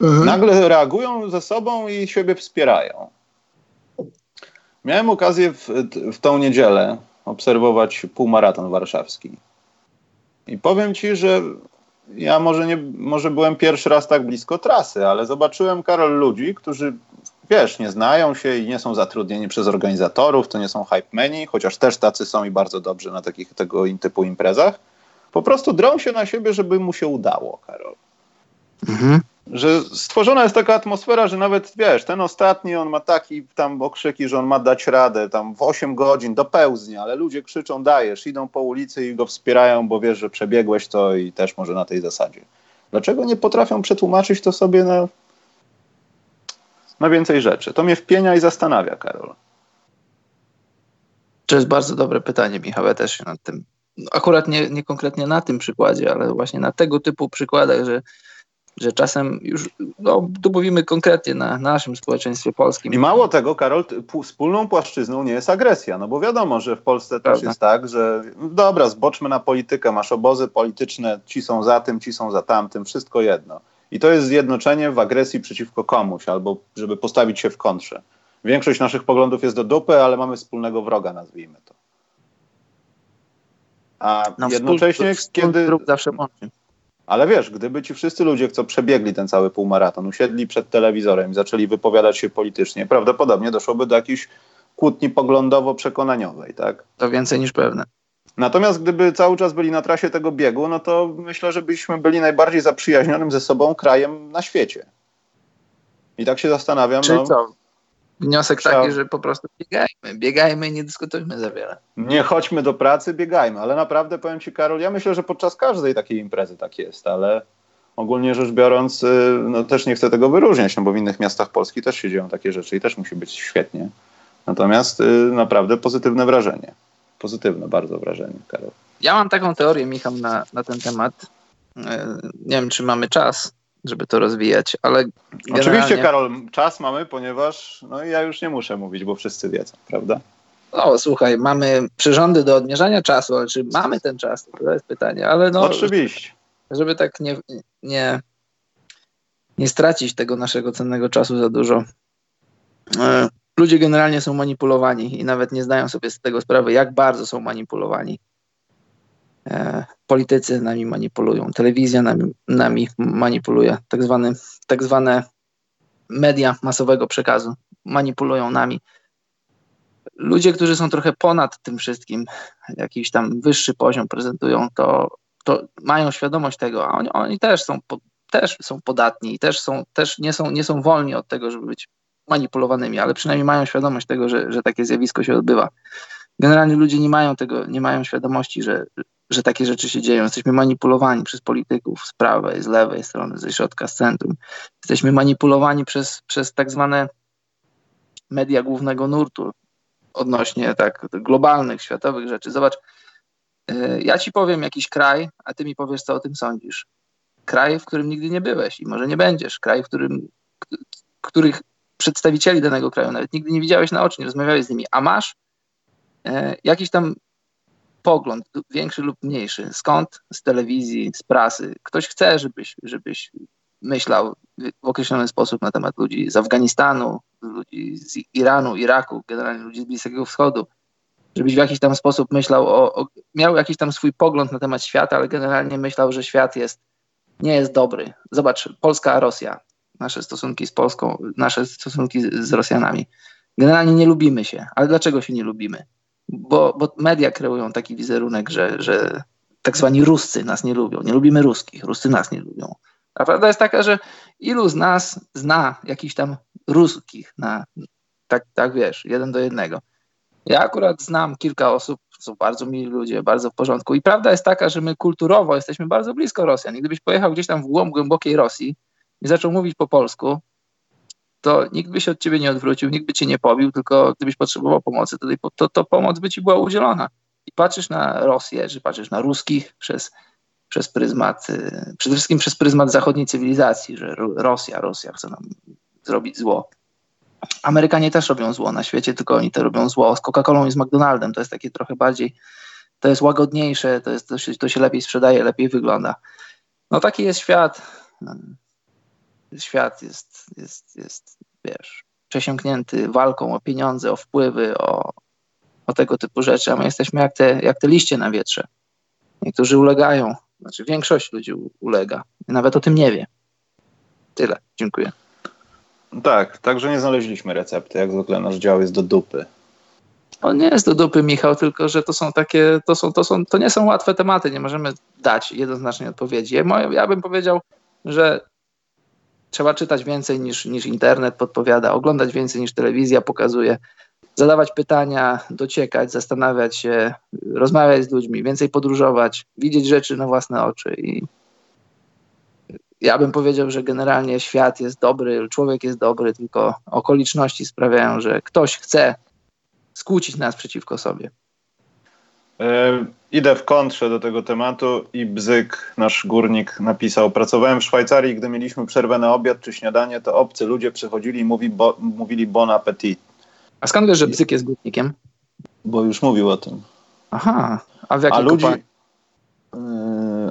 Mhm. Nagle reagują ze sobą i siebie wspierają. Miałem okazję w, w tą niedzielę obserwować półmaraton warszawski. I powiem ci, że ja może, nie, może byłem pierwszy raz tak blisko trasy, ale zobaczyłem, Karol, ludzi, którzy, wiesz, nie znają się i nie są zatrudnieni przez organizatorów, to nie są hype meni, chociaż też tacy są i bardzo dobrze na takich tego typu imprezach. Po prostu drą się na siebie, żeby mu się udało, Karol. Mhm że stworzona jest taka atmosfera, że nawet wiesz, ten ostatni on ma taki tam okrzyki, że on ma dać radę, tam w 8 godzin dopełznie, ale ludzie krzyczą dajesz, idą po ulicy i go wspierają, bo wiesz, że przebiegłeś to i też może na tej zasadzie. Dlaczego nie potrafią przetłumaczyć to sobie na, na więcej rzeczy? To mnie wpienia i zastanawia, Karol. To jest bardzo dobre pytanie, Michał, ja też się nad tym, akurat nie, nie konkretnie na tym przykładzie, ale właśnie na tego typu przykładach, że że czasem już, no tu mówimy konkretnie na, na naszym społeczeństwie polskim. I mało tego, Karol, wspólną płaszczyzną nie jest agresja, no bo wiadomo, że w Polsce Prawda. też jest tak, że dobra, zboczmy na politykę, masz obozy polityczne, ci są za tym, ci są za tamtym, wszystko jedno. I to jest zjednoczenie w agresji przeciwko komuś, albo żeby postawić się w kontrze. Większość naszych poglądów jest do dupy, ale mamy wspólnego wroga, nazwijmy to. A no, jednocześnie, kiedy... zawsze łączy. Ale wiesz, gdyby ci wszyscy ludzie, co przebiegli ten cały półmaraton, usiedli przed telewizorem i zaczęli wypowiadać się politycznie, prawdopodobnie doszłoby do jakiejś kłótni poglądowo-przekonaniowej, tak? To więcej niż pewne. Natomiast gdyby cały czas byli na trasie tego biegu, no to myślę, że byśmy byli najbardziej zaprzyjaźnionym ze sobą krajem na świecie. I tak się zastanawiam. Czyli no, co? Wniosek trzeba... taki, że po prostu biegajmy, biegajmy i nie dyskutujmy za wiele. Nie chodźmy do pracy, biegajmy. Ale naprawdę powiem Ci, Karol, ja myślę, że podczas każdej takiej imprezy tak jest, ale ogólnie rzecz biorąc, y, no też nie chcę tego wyróżniać, no bo w innych miastach Polski też się dzieją takie rzeczy i też musi być świetnie. Natomiast y, naprawdę pozytywne wrażenie. Pozytywne bardzo wrażenie, Karol. Ja mam taką teorię, Michał, na, na ten temat. Y, nie wiem, czy mamy czas, żeby to rozwijać, ale. Generalnie... Oczywiście, Karol, czas mamy, ponieważ no, ja już nie muszę mówić, bo wszyscy wiedzą, prawda? No, słuchaj, mamy przyrządy do odmierzania czasu, ale czy mamy ten czas? To jest pytanie, ale no. Oczywiście. Żeby tak nie, nie, nie stracić tego naszego cennego czasu za dużo. Ludzie generalnie są manipulowani i nawet nie zdają sobie z tego sprawy, jak bardzo są manipulowani. E, politycy nami manipulują, telewizja nami, nami manipuluje, tak, tak zwane media masowego przekazu manipulują nami. Ludzie, którzy są trochę ponad tym wszystkim, jakiś tam wyższy poziom prezentują, to, to mają świadomość tego, a oni, oni też, są, też są podatni i też, są, też nie, są, nie są wolni od tego, żeby być manipulowanymi, ale przynajmniej mają świadomość tego, że, że takie zjawisko się odbywa. Generalnie ludzie nie mają tego, nie mają świadomości, że, że takie rzeczy się dzieją. Jesteśmy manipulowani przez polityków z prawej, z lewej strony, ze środka, z centrum. Jesteśmy manipulowani przez, przez tak zwane media głównego nurtu odnośnie tak globalnych, światowych rzeczy. Zobacz, y, ja ci powiem jakiś kraj, a ty mi powiesz, co o tym sądzisz. Kraj, w którym nigdy nie byłeś i może nie będziesz. Kraj, w którym, których przedstawicieli danego kraju nawet nigdy nie widziałeś na oczy, nie rozmawiałeś z nimi, a masz e, jakiś tam pogląd, większy lub mniejszy, skąd? Z telewizji, z prasy. Ktoś chce, żebyś, żebyś myślał w określony sposób na temat ludzi z Afganistanu, ludzi z Iranu, Iraku, generalnie ludzi z Bliskiego Wschodu, żebyś w jakiś tam sposób myślał o, o, miał jakiś tam swój pogląd na temat świata, ale generalnie myślał, że świat jest, nie jest dobry. Zobacz, Polska, Rosja, nasze stosunki z Polską, nasze stosunki z, Rosjanami. Generalnie nie lubimy się, ale dlaczego się nie lubimy? bo, bo media kreują taki wizerunek, że, że tak zwani Ruscy nas nie lubią. Nie lubimy ruskich, Ruscy nas nie lubią. A prawda jest taka, że ilu z nas zna jakichś tam ruskich, na, tak, tak wiesz, jeden do jednego. Ja akurat znam kilka osób, są bardzo mili ludzie, bardzo w porządku. I prawda jest taka, że my kulturowo jesteśmy bardzo blisko Rosjan. I gdybyś pojechał gdzieś tam w głąb głębokiej Rosji i zaczął mówić po polsku, to nikt by się od ciebie nie odwrócił, nikt by cię nie pobił, tylko gdybyś potrzebował pomocy, to, to, to pomoc by ci była udzielona. I patrzysz na Rosję, czy patrzysz na ruskich przez, przez pryzmat, y, przede wszystkim przez pryzmat zachodniej cywilizacji, że Rosja, Rosja chce nam zrobić zło. Amerykanie też robią zło na świecie, tylko oni to robią zło z Coca-Colą i z McDonaldem. To jest takie trochę bardziej, to jest łagodniejsze, to, jest, to, się, to się lepiej sprzedaje, lepiej wygląda. No taki jest świat świat jest, jest, jest wiesz, przesiąknięty walką o pieniądze, o wpływy, o, o tego typu rzeczy, a my jesteśmy jak te, jak te liście na wietrze. Niektórzy ulegają, znaczy większość ludzi ulega. Nawet o tym nie wie. Tyle. Dziękuję. Tak, także nie znaleźliśmy recepty. Jak zwykle nasz dział jest do dupy. On nie jest do dupy, Michał, tylko że to są takie, to są, to są, to nie są łatwe tematy, nie możemy dać jednoznacznej odpowiedzi. Ja, ja bym powiedział, że trzeba czytać więcej niż, niż internet podpowiada, oglądać więcej niż telewizja pokazuje, zadawać pytania, dociekać, zastanawiać się, rozmawiać z ludźmi, więcej podróżować, widzieć rzeczy na własne oczy i ja bym powiedział, że generalnie świat jest dobry, człowiek jest dobry, tylko okoliczności sprawiają, że ktoś chce skłócić nas przeciwko sobie. E, idę w kontrze do tego tematu i Bzyk, nasz górnik, napisał: Pracowałem w Szwajcarii, gdy mieliśmy przerwę na obiad czy śniadanie, to obcy ludzie przychodzili i mówi, bo, mówili bon appetit. A skąd wiesz, że Bzyk jest górnikiem? Bo już mówił o tym. Aha, a w jakiej a ludzi, yy,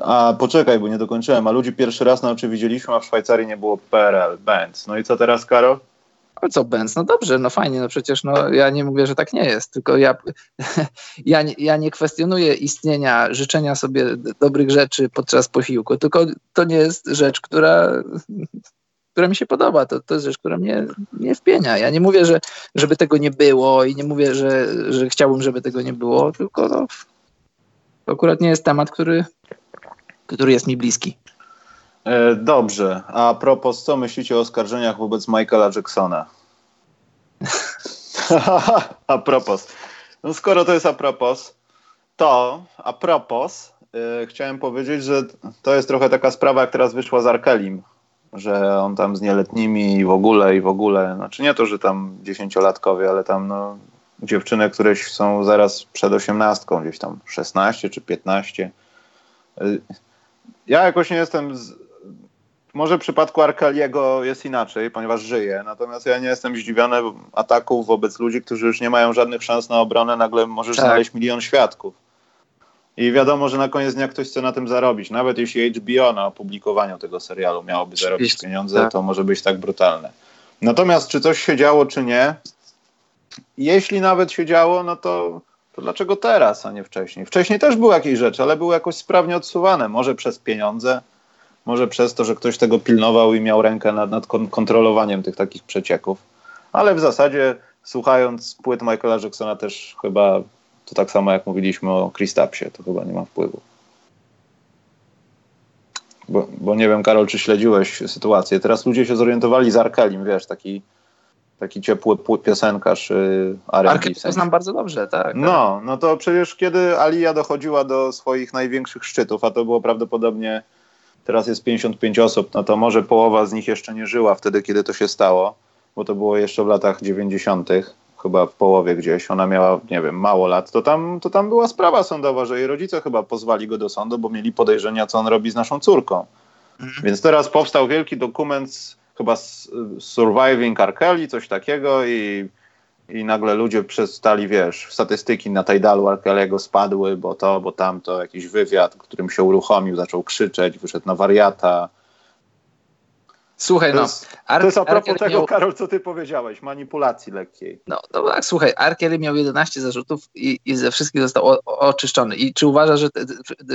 A poczekaj, bo nie dokończyłem. A ludzi pierwszy raz na oczy widzieliśmy, a w Szwajcarii nie było PRL, Benz. No i co teraz, Karol? Ale co Benz? No dobrze, no fajnie, no przecież no, ja nie mówię, że tak nie jest, tylko ja, ja, nie, ja nie kwestionuję istnienia, życzenia sobie dobrych rzeczy podczas posiłku, tylko to nie jest rzecz, która, która mi się podoba, to, to jest rzecz, która mnie nie wpienia. Ja nie mówię, że żeby tego nie było i nie mówię, że, że chciałbym, żeby tego nie było, tylko no, To akurat nie jest temat, który, który jest mi bliski. E, dobrze, a propos, co myślicie o oskarżeniach wobec Michaela Jacksona? a propos. No skoro to jest a propos, to a propos yy, chciałem powiedzieć, że to jest trochę taka sprawa, jak teraz wyszła z Arkelim, że on tam z nieletnimi i w ogóle, i w ogóle, znaczy nie to, że tam dziesięciolatkowie, ale tam no, dziewczyny, które są zaraz przed osiemnastką, gdzieś tam 16 czy 15. Y, ja jakoś nie jestem z, może w przypadku Arkeliego jest inaczej, ponieważ żyje, natomiast ja nie jestem zdziwiony ataków wobec ludzi, którzy już nie mają żadnych szans na obronę, nagle możesz tak. znaleźć milion świadków. I wiadomo, że na koniec dnia ktoś chce na tym zarobić. Nawet jeśli HBO na opublikowaniu tego serialu miałoby zarobić pieniądze, tak. to może być tak brutalne. Natomiast czy coś się działo, czy nie? Jeśli nawet się działo, no to, to dlaczego teraz, a nie wcześniej? Wcześniej też były jakieś rzeczy, ale były jakoś sprawnie odsuwane. Może przez pieniądze, może przez to, że ktoś tego pilnował i miał rękę nad, nad kontrolowaniem tych takich przecieków. Ale w zasadzie słuchając płyt Michaela Jacksona też chyba to tak samo jak mówiliśmy o Kristapsie, to chyba nie ma wpływu. Bo, bo nie wiem, Karol, czy śledziłeś sytuację. Teraz ludzie się zorientowali z Arkelim, wiesz, taki, taki ciepły piosenkarz y, R&B. to znam bardzo dobrze, tak. No, no to przecież kiedy Alia dochodziła do swoich największych szczytów, a to było prawdopodobnie teraz jest 55 osób, no to może połowa z nich jeszcze nie żyła wtedy, kiedy to się stało, bo to było jeszcze w latach 90., chyba w połowie gdzieś. Ona miała, nie wiem, mało lat. To tam, to tam była sprawa sądowa, że jej rodzice chyba pozwali go do sądu, bo mieli podejrzenia, co on robi z naszą córką. Mhm. Więc teraz powstał wielki dokument, chyba Surviving R. Kelly, coś takiego i i nagle ludzie przestali, wiesz, statystyki na Tidalu Alkelego spadły, bo to, bo tamto, jakiś wywiad, którym się uruchomił, zaczął krzyczeć, wyszedł na wariata. Słuchaj, to no. Jest, to jest a propos tego, miał... Karol, co ty powiedziałeś, manipulacji lekkiej. No, no tak, słuchaj, Arkelly miał 11 zarzutów i, i ze wszystkich został o, oczyszczony. I czy uważasz, że, te,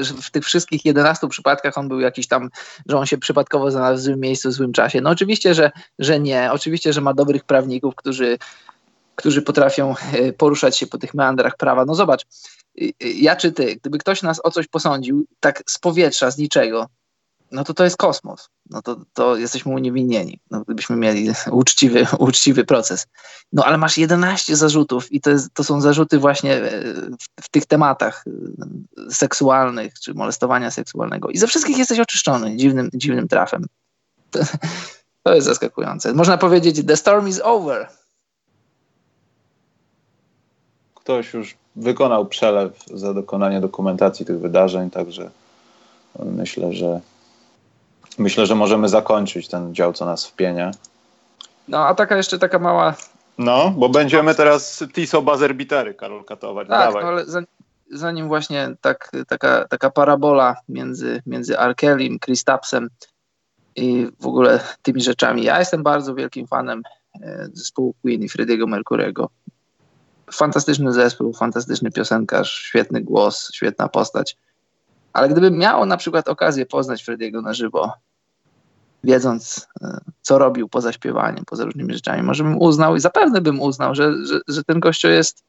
że, w tych wszystkich 11 przypadkach on był jakiś tam, że on się przypadkowo znalazł w złym miejscu, w złym czasie? No oczywiście, że, że nie. Oczywiście, że ma dobrych prawników, którzy którzy potrafią e, poruszać się po tych meandrach prawa. No zobacz, ja czy ty, gdyby ktoś nas o coś posądził, tak z powietrza, z niczego, no to to jest kosmos. No to, to jesteśmy uniewinnieni, no, gdybyśmy mieli uczciwy, uczciwy proces. No ale masz 11 zarzutów i to, jest, to są zarzuty właśnie e, w, w, tych tematach e, seksualnych czy molestowania seksualnego i ze wszystkich jesteś oczyszczony dziwnym, dziwnym trafem. To, to jest zaskakujące. Można powiedzieć, the storm is over ktoś już wykonał przelew za dokonanie dokumentacji tych wydarzeń, także myślę, że myślę, że możemy zakończyć ten dział, co nas wpienia. No, a taka jeszcze taka mała... No, bo będziemy teraz Tiso Bazerbitery, Karol, katować. Tak, no, ale zanim, zanim właśnie tak, taka, taka parabola między, między Arkelim, Kristapsem i w ogóle tymi rzeczami. Ja jestem bardzo wielkim fanem e, zespołu Queen i Frediego Mercurego fantastyczny zespół, fantastyczny piosenkarz, świetny głos, świetna postać. Ale gdybym miał na przykład okazję poznać Frediego na żywo, wiedząc, e, co robił poza śpiewaniem, poza różnymi rzeczami, może bym uznał i zapewne bym uznał, że, że, że ten gościu jest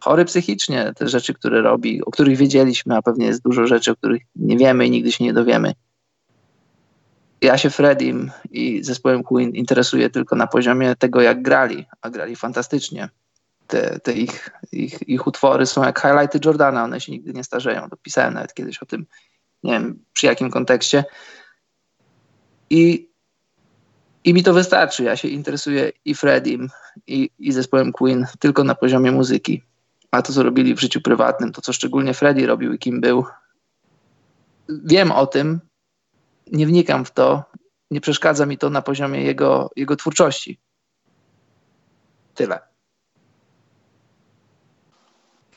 chory psychicznie. Te rzeczy, które robi, o których wiedzieliśmy, a pewnie jest dużo rzeczy, o których nie wiemy i nigdy się nie dowiemy. Ja się Fredim i zespołem Queen interesuję tylko na poziomie tego, jak grali, a grali fantastycznie te, te ich, ich, ich utwory są jak highlighty Jordana, one się nigdy nie starzeją. Dopisałem nawet kiedyś o tym, nie wiem przy jakim kontekście. I, i mi to wystarczy. Ja się interesuję i Fredim, i, i zespołem Queen tylko na poziomie muzyki. A to, co robili w życiu prywatnym, to, co szczególnie Freddie robił i kim był, wiem o tym, nie wnikam w to, nie przeszkadza mi to na poziomie jego, jego twórczości. Tyle.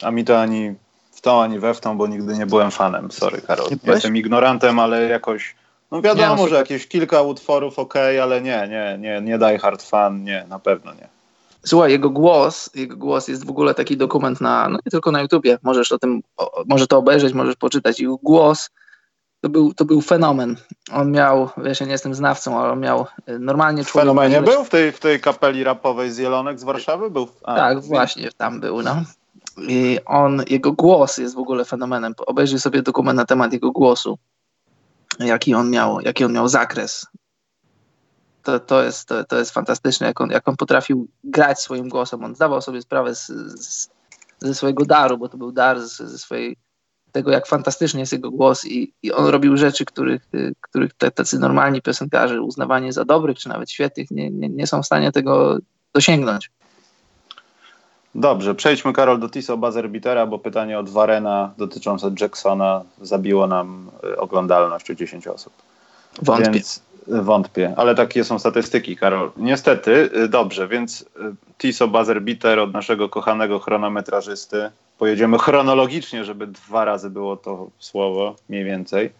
A mi to ani w tą, ani we w tą, bo nigdy nie byłem fanem. Sorry, Karol. Jestem ignorantem, ale jakoś. No wiadomo, nie, że jakieś kilka utworów ok, ale nie, nie, nie, nie daj hard fan, nie, na pewno nie. Słuchaj, jego głos, jego głos jest w ogóle taki dokument na, no nie tylko na YouTubie, możesz o tym, o, może to obejrzeć, możesz poczytać. Jego głos to był, to był fenomen. On miał, wiesz, ja nie jestem znawcą, ale on miał y, normalnie człowiek... Fenomenie był w tej, w tej kapeli rapowej z Jelonek z Warszawy? Był? A, tak, właśnie, tam był, no. I on, jego głos jest w ogóle fenomenem. Obejrzyj sobie dokument na temat jego głosu, jaki on miał, jaki on miał zakres. To, to, jest, to, to jest fantastyczne, jak on, jak on potrafił grać swoim głosem. On zdawał sobie sprawę z, z, ze swojego daru, bo to był dar z, ze swojej tego, jak fantastyczny jest jego głos i, i on robił rzeczy, których, których te, tacy normalni piosenkarze, uznawani za dobrych, czy nawet świetnych, nie, nie, nie są w stanie tego dosięgnąć. Dobrze, przejdźmy Karol do Tiso Bazerbitera, bo pytanie od Warena dotyczące Jacksona zabiło nam y, oglądalność o 10 osób. Wątpię. Więc y, wątpię, ale takie są statystyki, Karol. Niestety, y, dobrze, więc Tiso Bazerbiter od naszego kochanego chronometrażysty. Pojedziemy chronologicznie, żeby dwa razy było to słowo, mniej więcej.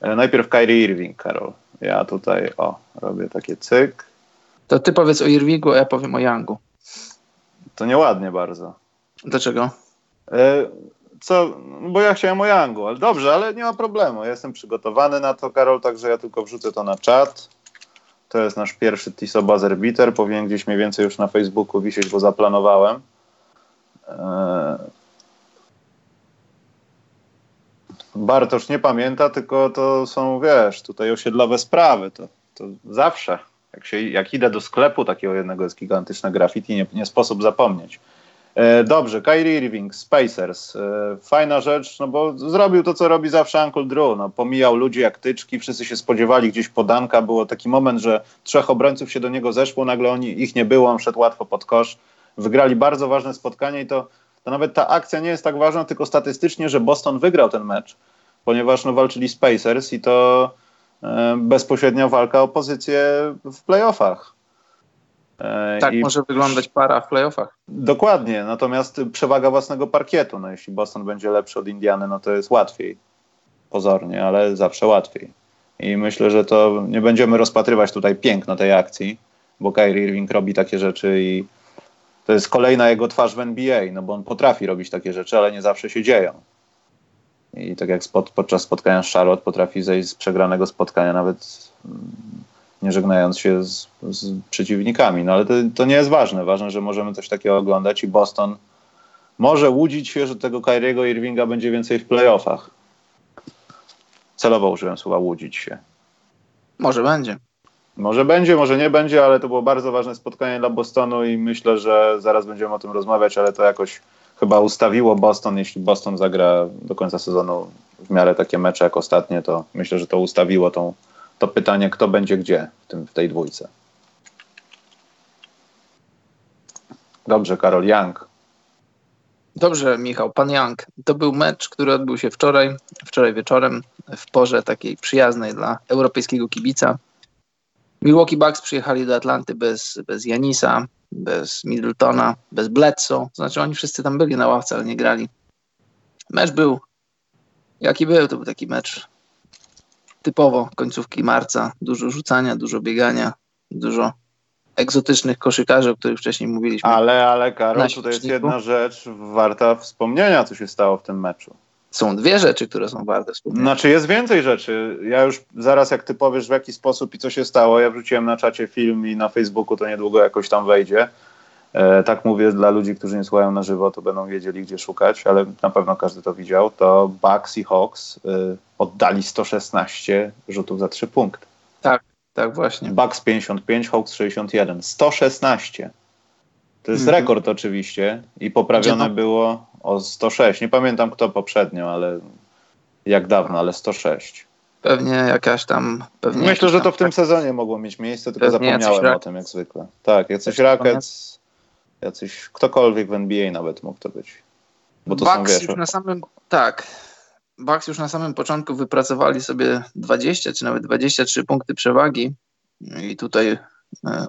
Najpierw Kyrie Irving, Karol. Ja tutaj, o, robię takie cyk. To ty powiedz o Irvingu, a ja powiem o Youngu. To nieładnie bardzo. Dlaczego? E, co? Bo ja chciałem o Yangu, ale dobrze, ale nie ma problemu. Ja jestem przygotowany na to, Karol, także ja tylko wrzucę to na czat. To jest nasz pierwszy Tiso Buzzer Beater. Powinien gdzieś mniej więcej już na Facebooku wisieć, bo zaplanowałem. E, Bartosz nie pamięta, tylko to są, wiesz, tutaj osiedlowe sprawy. To, to zawsze. Jak, się, jak idę do sklepu takiego jednego jest gigantyczne graffiti, nie, nie sposób zapomnieć. E, dobrze, Kyrie Irving, Spacers. E, fajna rzecz, no bo zrobił to, co robi zawsze Uncle Drew. No, pomijał ludzi jak tyczki, wszyscy się spodziewali gdzieś podanka. Było taki moment, że trzech obrońców się do niego zeszło, nagle oni, ich nie było, on szedł łatwo pod kosz. Wygrali bardzo ważne spotkanie i to, to nawet ta akcja nie jest tak ważna, tylko statystycznie, że Boston wygrał ten mecz, ponieważ no, walczyli Spacers i to E, bezpośrednia walka o pozycję w playoffach. E, tak I może wyglądać para w playoffach. Dokładnie, natomiast przewaga własnego parkietu. No, jeśli Boston będzie lepszy od Indiany, no to jest łatwiej. Pozornie, ale zawsze łatwiej. I myślę, że to nie będziemy rozpatrywać tutaj piękno tej akcji, bo Kyrie Irving robi takie rzeczy i to jest kolejna jego twarz w NBA, no bo on potrafi robić takie rzeczy, ale nie zawsze się dzieją. I tak jak spod, podczas spotkania z Charlotte potrafi zejść z przegranego spotkania, nawet mm, nie żegnając się z, z przeciwnikami. No ale to, to, nie jest ważne. Ważne, że możemy coś takiego oglądać i Boston może łudzić się, że tego Kyriego Irvinga będzie więcej w playoffach. Celowo użyłem słowa łudzić się. Może będzie. Może będzie, może nie będzie, ale to było bardzo ważne spotkanie dla Bostonu i myślę, że zaraz będziemy o tym rozmawiać, ale to jakoś chyba ustawiło Boston. Jeśli Boston zagra do końca sezonu w miarę takie mecze jak ostatnie, to myślę, że to ustawiło tą, to pytanie, kto będzie gdzie w, tym, w tej dwójce. Dobrze, Karol Young. Dobrze, Michał, pan Young. To był mecz, który odbył się wczoraj, wczoraj wieczorem, w porze takiej przyjaznej dla europejskiego kibica. Milwaukee Bucks przyjechali do Atlanty bez, bez Janisa, bez Middletona, bez Bledsoe. Znaczy oni wszyscy tam byli na ławce, ale nie grali. Mecz był jaki był, to był taki mecz typowo końcówki marca. Dużo rzucania, dużo biegania, dużo egzotycznych koszykarzy, o których wcześniej mówiliśmy. Ale, ale Karol, tutaj jest jedna rzecz warta wspomnienia, co się stało w tym meczu są dwie rzeczy, które są warte wspomnienia. Znaczy jest więcej rzeczy. Ja już zaraz jak ty powiesz w jaki sposób i co się stało, ja wrzuciłem na czacie film i na Facebooku to niedługo jakoś tam wejdzie. E, tak mówię dla ludzi, którzy nie słuchają na żywo, to będą wiedzieli gdzie szukać, ale na pewno każdy to widział. To Bucks i Hawks y, oddali 116 rzutów za 3 punkty. Tak, tak właśnie. Bucks 55, Hawks 61. 116. To jest mhm. rekord oczywiście i poprawione było o 106. Nie pamiętam kto poprzednio, ale jak dawno, ale 106. Pewnie jakaś tam. Pewnie Myślę, że to w tym sezonie mogło mieć miejsce, tylko zapomniałem o tym jak zwykle. Tak, jacyś Rockets, jacyś ktokolwiek w NBA nawet mógł to być. Bo to Bucks są, wiesz, już na samym, tak. Bucks już na samym początku wypracowali sobie 20 czy nawet 23 punkty przewagi i tutaj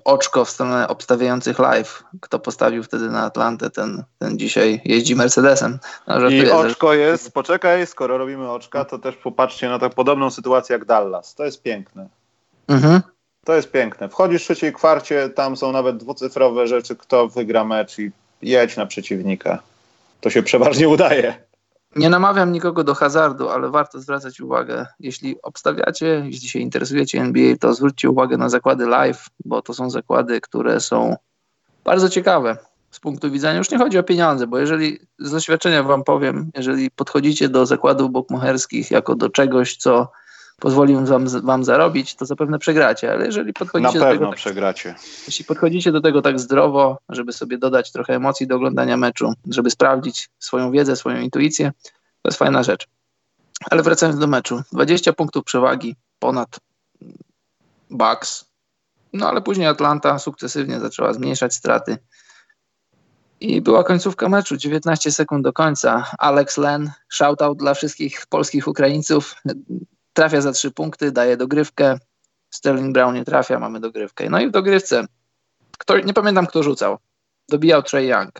oczko w stronę obstawiających live. Kto postawił wtedy na Atlantę, ten, ten dzisiaj jeździ Mercedesem. No, I oczko jest, poczekaj, skoro robimy oczka, to też popatrzcie na tak podobną sytuację jak Dallas. To jest piękne. Mhm. To jest piękne. Wchodzisz w trzeciej kwarcie, tam są nawet dwucyfrowe rzeczy, kto wygra mecz i jedź na przeciwnika. To się przeważnie udaje. Nie namawiam nikogo do hazardu, ale warto zwracać uwagę. Jeśli obstawiacie, jeśli się interesujecie NBA, to zwróćcie uwagę na zakłady live, bo to są zakłady, które są bardzo ciekawe. z punktu widzenia, już nie chodzi o pieniądze, bo jeżeli z doświadczenia wam powiem, jeżeli podchodzicie do zakładów bukmacherskich jako do czegoś, co pozwoli wam, wam zarobić, to zapewne przegracie, ale jeżeli podchodzicie Na do tego, przegracie. jeśli podchodzicie do tego tak zdrowo, żeby sobie dodać trochę emocji do oglądania meczu, żeby sprawdzić swoją wiedzę, swoją intuicję, to jest fajna rzecz. Ale wracając do meczu, 20 punktów przewagi ponad Bucks, no ale później Atlanta sukcesywnie zaczęła zmniejszać straty. I była końcówka meczu, 19 sekund do końca. Alex Len, shoutout dla wszystkich polskich Ukraińców, trafia za trzy punkty, daje dogrywkę. Sterling Brown nie trafia, mamy dogrywkę. No i w dogrywce, kto, nie pamiętam kto rzucał, dobijał Trey Young.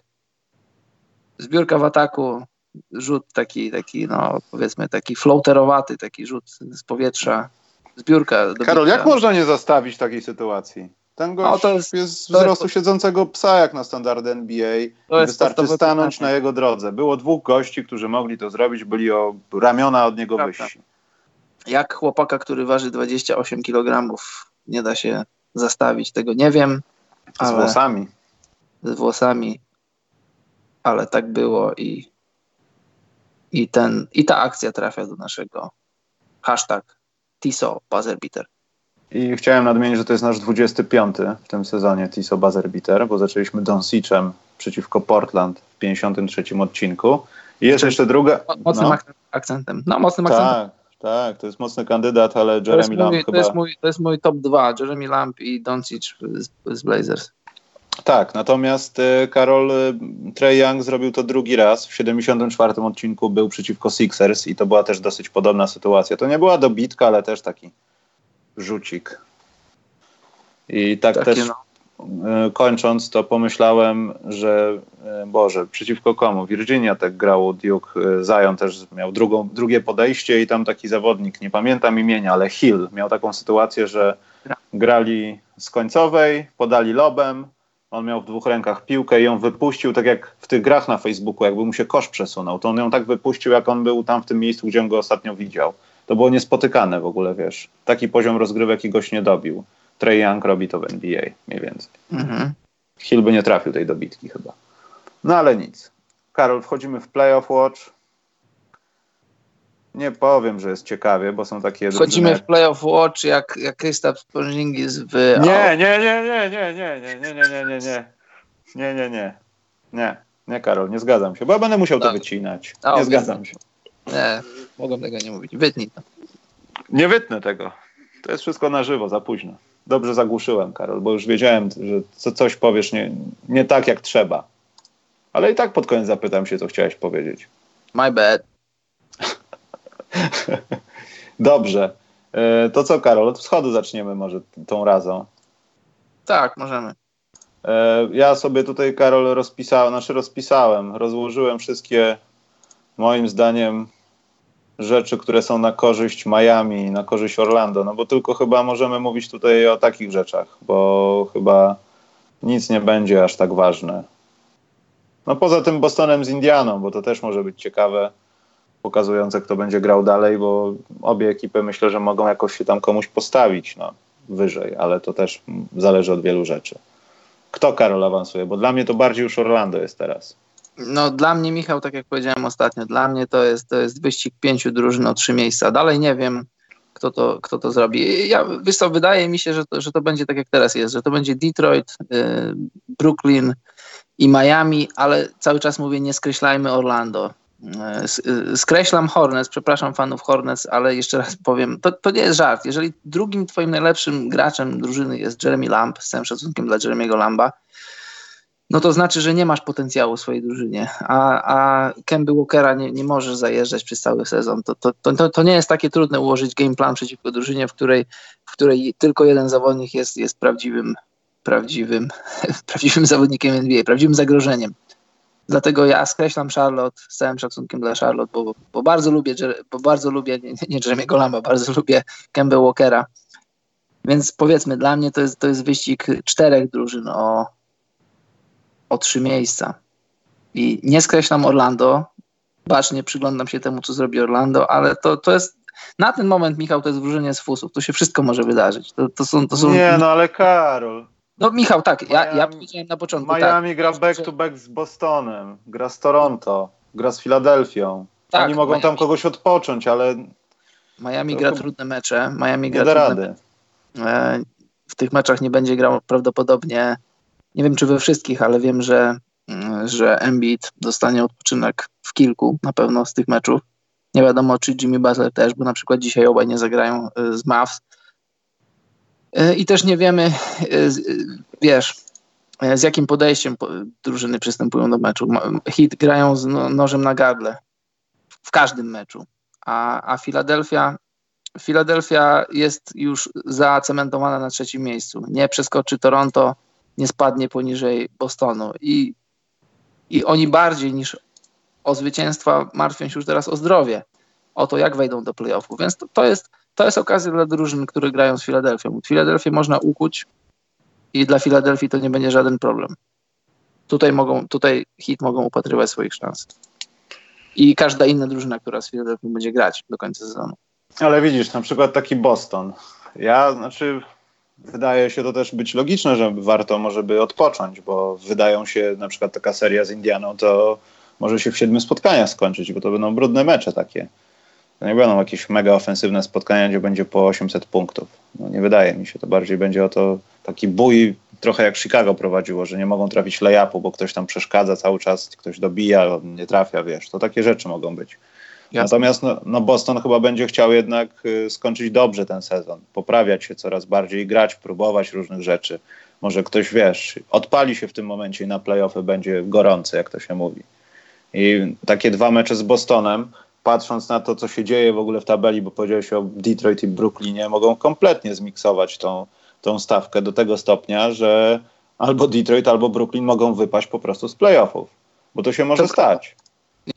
Zbiórka w ataku, rzut taki, taki no powiedzmy taki floaterowaty, taki rzut z powietrza. Zbiórka. Karol, jak można nie zastawić takiej sytuacji? Ten gość No, to jest, jest- to jest- wzrostu siedzącego psa jak na standardy NBA. To jest Wystarczy stanąć pytanie. na jego drodze. Było dwóch gości, którzy mogli to zrobić, byli o ramiona od niego Prawda. wyżsi. Jak chłopaka, który waży 28 kg, nie da się zastawić, tego nie wiem, Z włosami. z włosami, ale tak było i, i, ten, i ta akcja trafia do naszego hashtag Tiso Buzzer Beater. I chciałem nadmienić, że to jest nasz 25 w tym sezonie Tiso Buzzer Beater, bo zaczęliśmy Donsicem przeciwko Portland w 53 odcinku. I jest jeszcze druga. Mo- Mocnym no, ak- akcentem. No, mocnym akcentem. Tak, to jest mocny kandydat, ale To jest, Jeremy Lamb mój, to, chyba. jest mój, to jest mój top 2, Jeremy Lamb i Doncic z, z Blazers. Tak, natomiast e, Karol e, Trey Young zrobił to drugi raz. W 74 odcinku był przeciwko Sixers i to była też dosyć podobna sytuacja. To nie była dobitka, ale też taki rzucik. I tak Takie, też no. E, kończąc, to pomyślałem, że e, Boże, przeciwko komu? Virginia tak grało Duke, e, Zion też miał drugą, drugie podejście i tam taki zawodnik, nie pamiętam imienia, ale Hill miał taką sytuację, że grali z końcowej, podali lobem, on miał w dwóch rękach piłkę i ją wypuścił, tak jak w tych grach na Facebooku, jakby mu się kosz przesunął, to on ją tak wypuścił, jak on był tam w tym miejscu, gdzie on go ostatnio widział. To było niespotykane w ogóle, wiesz. Taki poziom rozgrywek i goś nie dobił. Trey Young robi to w NBA mniej więcej. Mhm. Hill by nie trafił tej dobitki chyba. No ale nic. Karol, wchodzimy w Playoff Watch. Nie powiem, że jest ciekawie, bo są takie Wchodzimy drużyny w playoff watch jak, jak Kristaps Porzingis w... Nie, nie, nie, nie, nie, nie, nie, nie, nie, nie, nie, nie. Nie, nie, nie. Nie, nie, Karol, nie zgadzam się, bo ja będę musiał to wycinać. Nie okej. zgadzam się. Nie, mogą tego nie mówić. Wytnij to. Nie wytnę tego. To jest wszystko na żywo, za późno. Dobrze zagłuszyłem, Karol, bo już wiedziałem, że co, coś powiesz nie, nie tak, jak trzeba. Ale i tak pod koniec zapytam się, co chciałeś powiedzieć. My bad. Dobrze. E, To co, Karol, od wschodu zaczniemy może tą razą. Tak, możemy. E, Ja sobie tutaj, Karol, rozpisałem, znaczy rozpisałem, rozłożyłem wszystkie, moim zdaniem, rzeczy, które są na korzyść Miami, na korzyść Orlando, no bo tylko chyba możemy mówić tutaj o takich rzeczach, bo chyba nic nie będzie aż tak ważne. No poza tym Bostonem z Indianą, bo to też może być ciekawe, pokazujące, kto będzie grał dalej, bo obie ekipy myślę, że mogą jakoś się tam komuś postawić, no, wyżej, ale to też zależy od wielu rzeczy. Kto Karol awansuje? Bo dla mnie to bardziej już Orlando jest teraz. No dla mnie, Michał, tak jak powiedziałem ostatnio, dla mnie to jest, to jest wyścig pięciu drużyn o trzy miejsca. Dalej nie wiem, kto to, kto to zrobi. Ja, wiesz co, wydaje mi się, że to, że to będzie tak jak teraz jest, że to będzie Detroit, y, Brooklyn i Miami, ale cały czas mówię, nie skreślajmy Orlando. Y, y, Skreślam Hornets, przepraszam fanów Hornets, ale jeszcze raz powiem, to, to nie jest żart. Jeżeli drugim twoim najlepszym graczem drużyny jest Jeremy Lamb, z całym szacunkiem dla Jeremiego Lamba, no to znaczy, że nie masz potencjału w swojej drużynie, a, a Kemby Walkera nie, nie możesz zajeżdżać przez cały sezon. To, to, to, to nie jest takie trudne ułożyć game plan przeciwko drużynie, w której, w której tylko jeden zawodnik jest, jest prawdziwym, prawdziwym, prawdziwym zawodnikiem NBA, prawdziwym zagrożeniem. Dlatego ja skreślam Charlotte z całym szacunkiem dla Charlotte, bo, bo bardzo lubię, bo bardzo lubię nie, nie Jeremiego Lamba, bardzo lubię Kemba Walkera. Więc powiedzmy, dla mnie to jest, to jest wyścig czterech drużyn o, o trzy miejsca. I nie skreślam Orlando, bacznie przyglądam się temu, co zrobi Orlando, ale to, to jest na ten moment, Michał, to jest wróżenie z fusów. Tu się wszystko może wydarzyć. To, to są, to są Nie, no ale Karol. No Michał, tak, ja, ja powiedziałem na początku. Miami tak, gra back to back z Bostonem, gra z Toronto, gra z Filadelfią. Tak, Oni mogą Miami. tam kogoś odpocząć, ale. Miami gra trudne mecze. Miami gra nie da rady. E, w tych meczach nie będzie grał prawdopodobnie. Nie wiem czy we wszystkich, ale wiem, że, mm, że Embiid dostanie odpoczynek w kilku na pewno z tych meczów. Nie wiadomo, czy Jimmy Butler też, bo na przykład dzisiaj obaj nie zagrają e, z Mavs. E, I też nie wiemy, wiesz, z jakim podejściem drużyny przystępują do meczu. Hit grają z no, nożem na gardle w każdym meczu, a, a Filadelfia Filadelfia jest już zacementowana na trzecim miejscu. Nie przeskoczy Toronto, nie spadnie poniżej Bostonu. I, i oni bardziej niż o zwycięstwa martwią się już teraz o zdrowie, o to, jak wejdą do playoffów. Więc to, to, jest, to jest okazja dla drużyn, które grają z Filadelfią. Filadelfię można ukuć i dla Filadelfii to nie będzie żaden problem. Tutaj mogą, tutaj hit mogą upatrywać swoich szans. I każda inna drużyna, która z Filadelfią będzie grać do końca sezonu. Ale widzisz, na przykład taki Boston. Ja, znaczy, wydaje się to też być logiczne, że warto może by odpocząć, bo wydają się, na przykład taka seria z Indianą, to może się w siedmiu spotkaniach skończyć, bo to będą brudne mecze takie. To nie będą jakieś mega ofensywne spotkania, gdzie będzie po 800 punktów. No nie wydaje mi się, to bardziej będzie o to taki bój, trochę jak Chicago prowadziło, że nie mogą trafić lay-upu, bo ktoś tam przeszkadza cały czas, ktoś dobija, nie trafia, wiesz, to takie rzeczy mogą być. Natomiast no, no, Boston chyba będzie chciał jednak y, skończyć dobrze ten sezon, poprawiać się coraz bardziej, grać, próbować różnych rzeczy. Może ktoś, wiesz, odpali się w tym momencie i na playoffy będzie gorący, jak to się mówi. I takie dwa mecze z Bostonem, patrząc na to, co się dzieje w ogóle w tabeli, bo powiedziałeś o Detroit i Brooklynie, mogą kompletnie zmiksować tą, tą stawkę do tego stopnia, że albo Detroit, albo Brooklyn mogą wypaść po prostu z playoffów. Bo to się może to, stać.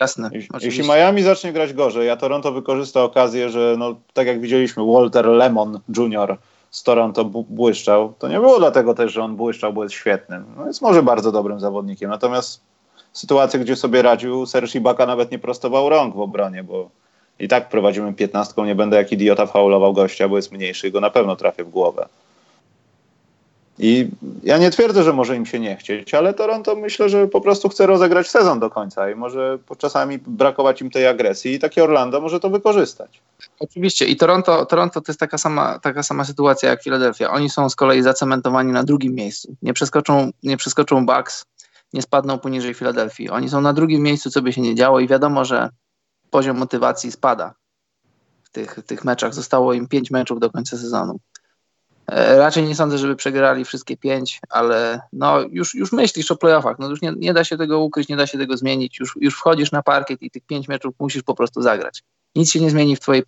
Jasne. Jeśli, jeśli Miami zacznie grać gorzej, a Toronto wykorzysta okazję, że no, tak jak widzieliśmy, Walter Lemon Jr. z Toronto błyszczał, to nie było dlatego też, że on błyszczał, bo jest świetnym. No, jest może bardzo dobrym zawodnikiem. Natomiast sytuację, gdzie sobie radził, Serge Ibaka nawet nie prostował rąk w obronie, bo i tak prowadzimy piętnastką, nie będę jak idiota faulował gościa, bo jest mniejszy i go na pewno trafię w głowę. I ja nie twierdzę, że może im się nie chcieć, ale Toronto myślę, że po prostu chce rozegrać sezon do końca i może czasami brakować im tej agresji i takie Orlando może to wykorzystać. Oczywiście i Toronto, Toronto to jest taka sama, taka sama sytuacja jak Philadelphia. Oni są z kolei zacementowani na drugim miejscu. Nie przeskoczą, nie przeskoczą Bucks, nie spadną poniżej Filadelfii. Oni są na drugim miejscu, co by się nie działo i wiadomo, że poziom motywacji spada w tych, tych meczach. Zostało im pięć meczów do końca sezonu. E, raczej nie sądzę, żeby przegrali wszystkie pięć, ale no już, już myślisz o playoffach. No już nie, nie da się tego ukryć, nie da się tego zmienić. Już, już wchodzisz na parkiet i tych pięć meczów musisz po prostu zagrać. Nic się nie zmieni w twojej,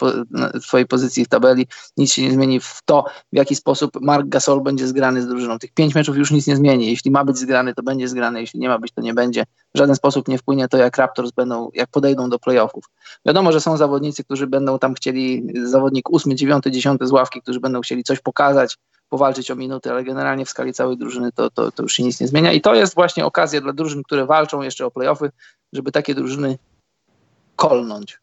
w twojej pozycji w tabeli, nic się nie zmieni w to, w jaki sposób Mark Gasol będzie zgrany z drużyną. Tych pięć meczów już nic nie zmieni. Jeśli ma być zgrany, to będzie zgrany, jeśli nie ma być, to nie będzie. W żaden sposób nie wpłynie to, jak Raptors będą, jak podejdą do playoffów. Wiadomo, że są zawodnicy, którzy będą tam chcieli, zawodnik ósmy, dziewiąty, dziesiąty z ławki, którzy będą chcieli coś pokazać, powalczyć o minuty, ale generalnie w skali całej drużyny to, to, to już się nic nie zmienia. I to jest właśnie okazja dla drużyn, które walczą jeszcze o playoffy, żeby takie drużyny kolnąć.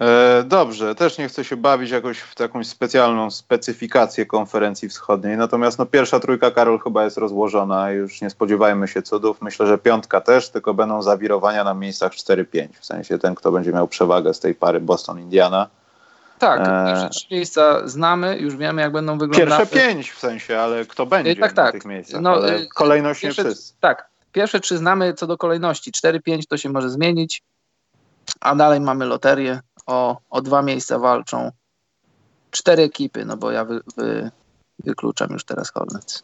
E, dobrze, też nie chcę się bawić jakoś w jakąś specjalną specyfikację konferencji wschodniej, natomiast no, pierwsza trójka Karol chyba jest rozłożona, już nie spodziewajmy się cudów. Myślę, że piątka też, tylko będą zawirowania na miejscach 4-5, w sensie ten, kto będzie miał przewagę z tej pary Boston-Indiana. Tak, e, pierwsze trzy miejsca znamy, już wiemy jak będą wyglądać. Pierwsze pięć w sensie, ale kto będzie tak, tak. na tych miejscach, no, kolejność pierwsze, nie wszyscy. Tak, pierwsze trzy znamy co do kolejności, 4-5 to się może zmienić, a dalej mamy loterię, o, o dwa miejsca walczą cztery ekipy, no bo ja wy, wy, wykluczam już teraz Hornets.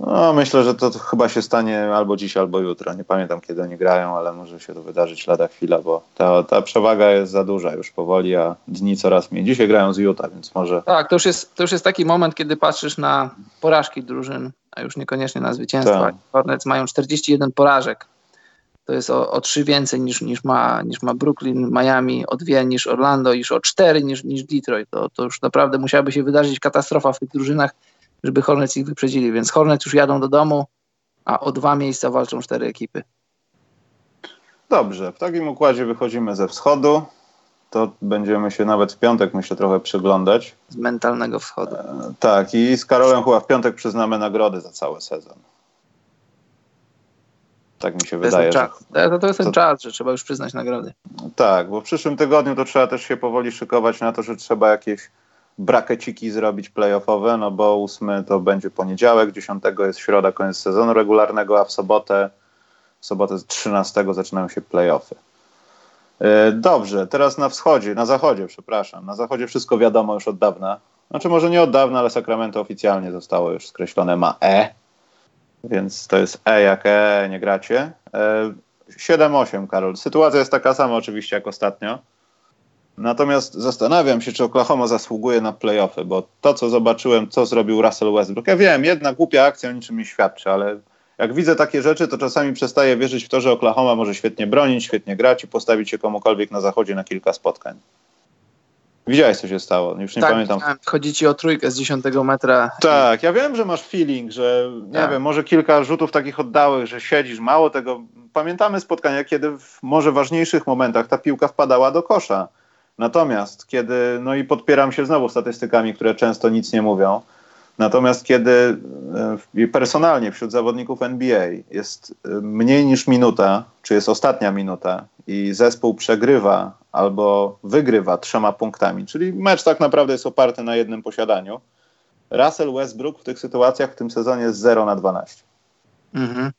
No, myślę, że to, to, chyba się stanie albo dziś, albo jutro. Nie pamiętam, kiedy oni grają, ale może się to wydarzyć lada chwila, bo ta, ta przewaga jest za duża już powoli, a dni coraz mniej. Dzisiaj grają z Utah, więc może... Tak, to już jest, to już jest taki moment, kiedy patrzysz na porażki drużyn, a już niekoniecznie na zwycięstwa. Tak. Hornets mają 41 porażek to jest o, o trzy więcej niż, niż, ma, niż ma Brooklyn, Miami, o dwie niż Orlando, już o cztery niż, niż Detroit. To, to już naprawdę musiałaby się wydarzyć katastrofa w tych drużynach, żeby Hornets ich wyprzedzili. Więc Hornets już jadą do domu, a o dwa miejsca walczą cztery ekipy. Dobrze, w takim układzie wychodzimy ze wschodu. to będziemy się nawet w piątek, myślę, trochę przyglądać. Z mentalnego wschodu. E, tak, i z Karolem chyba w piątek przyznamy nagrody za cały sezon. Tak mi się to wydaje. Jest że, to, to jest ten to... czas, że trzeba już przyznać nagrody. Tak, bo w przyszłym tygodniu to trzeba też się powoli szykować na to, że trzeba jakieś brakeciki zrobić playoffowe, no bo ósmy to będzie poniedziałek, dziesiątego jest środa, koniec sezonu regularnego, a w sobotę, w sobotę 13 zaczynają się playoffy. E, dobrze, teraz na wschodzie, na zachodzie, przepraszam. Na zachodzie wszystko wiadomo już od dawna. Znaczy może nie od dawna, ale Sacramento oficjalnie zostało już skreślone, ma E. Więc to jest E jak E, nie gracie. 7-8, e, Karol. Sytuacja jest taka sama oczywiście jak ostatnio. Natomiast zastanawiam się, czy Oklahoma zasługuje na playoffy, bo to, co zobaczyłem, co zrobił Russell Westbrook, ja wiem, jedna głupia akcja o niczym nie świadczy, ale jak widzę takie rzeczy, to czasami przestaję wierzyć w to, że Oklahoma może świetnie bronić, świetnie grać i postawić się komukolwiek na zachodzie na kilka spotkań. Widziałeś, co się stało? Już nie tak, pamiętam. Chodzi ci o trójkę z 10 metra. Tak, ja wiem, że masz feeling, że nie tak. wiem, może kilka rzutów takich oddałych, że siedzisz, mało tego. Pamiętamy spotkania, kiedy w może ważniejszych momentach ta piłka wpadała do kosza. Natomiast kiedy, no i podpieram się znowu statystykami, które często nic nie mówią, natomiast kiedy e, personalnie wśród zawodników NBA jest e, mniej niż minuta, czy jest ostatnia minuta i zespół przegrywa albo wygrywa trzema punktami, czyli mecz tak naprawdę jest oparty na jednym posiadaniu, Russell Westbrook w tych sytuacjach w tym sezonie jest 0 na 12. Mhm.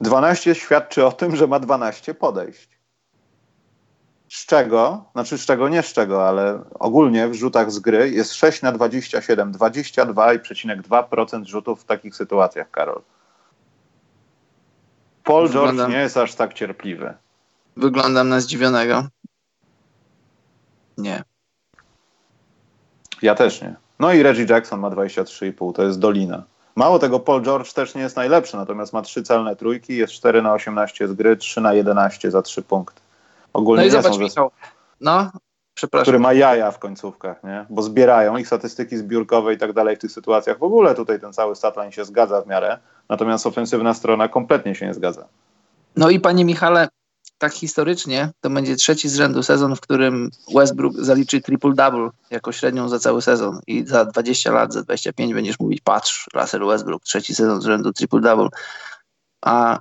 12 świadczy o tym, że ma 12 podejść z czego, znaczy z czego nie z czego, ale ogólnie w rzutach z gry jest 6 na 27, 22,2% rzutów w takich sytuacjach, Karol. Paul Wyglądam, George nie jest aż tak cierpliwy. Wyglądam na zdziwionego. Nie. Ja też nie. No i Reggie Jackson ma 23,5, to jest dolina. Mało tego, Paul George też nie jest najlepszy, natomiast ma 3 celne trójki, jest 4 na 18 z gry, 3 na 11 za 3 punkty. Ogólnie no i zobacz, Michał, no, przepraszam. Który ma jaja w końcówkach, nie? Bo zbierają ich statystyki zbiórkowe i tak dalej w tych sytuacjach. W ogóle tutaj ten cały statline się zgadza w miarę, natomiast ofensywna strona kompletnie się nie zgadza. No i panie Michale, tak historycznie to będzie trzeci z rzędu sezon, w którym Westbrook zaliczy triple-double jako średnią za cały sezon i za 20 lat, za 25 będziesz mówić, patrz, Russell Westbrook, trzeci sezon z rzędu triple-double. A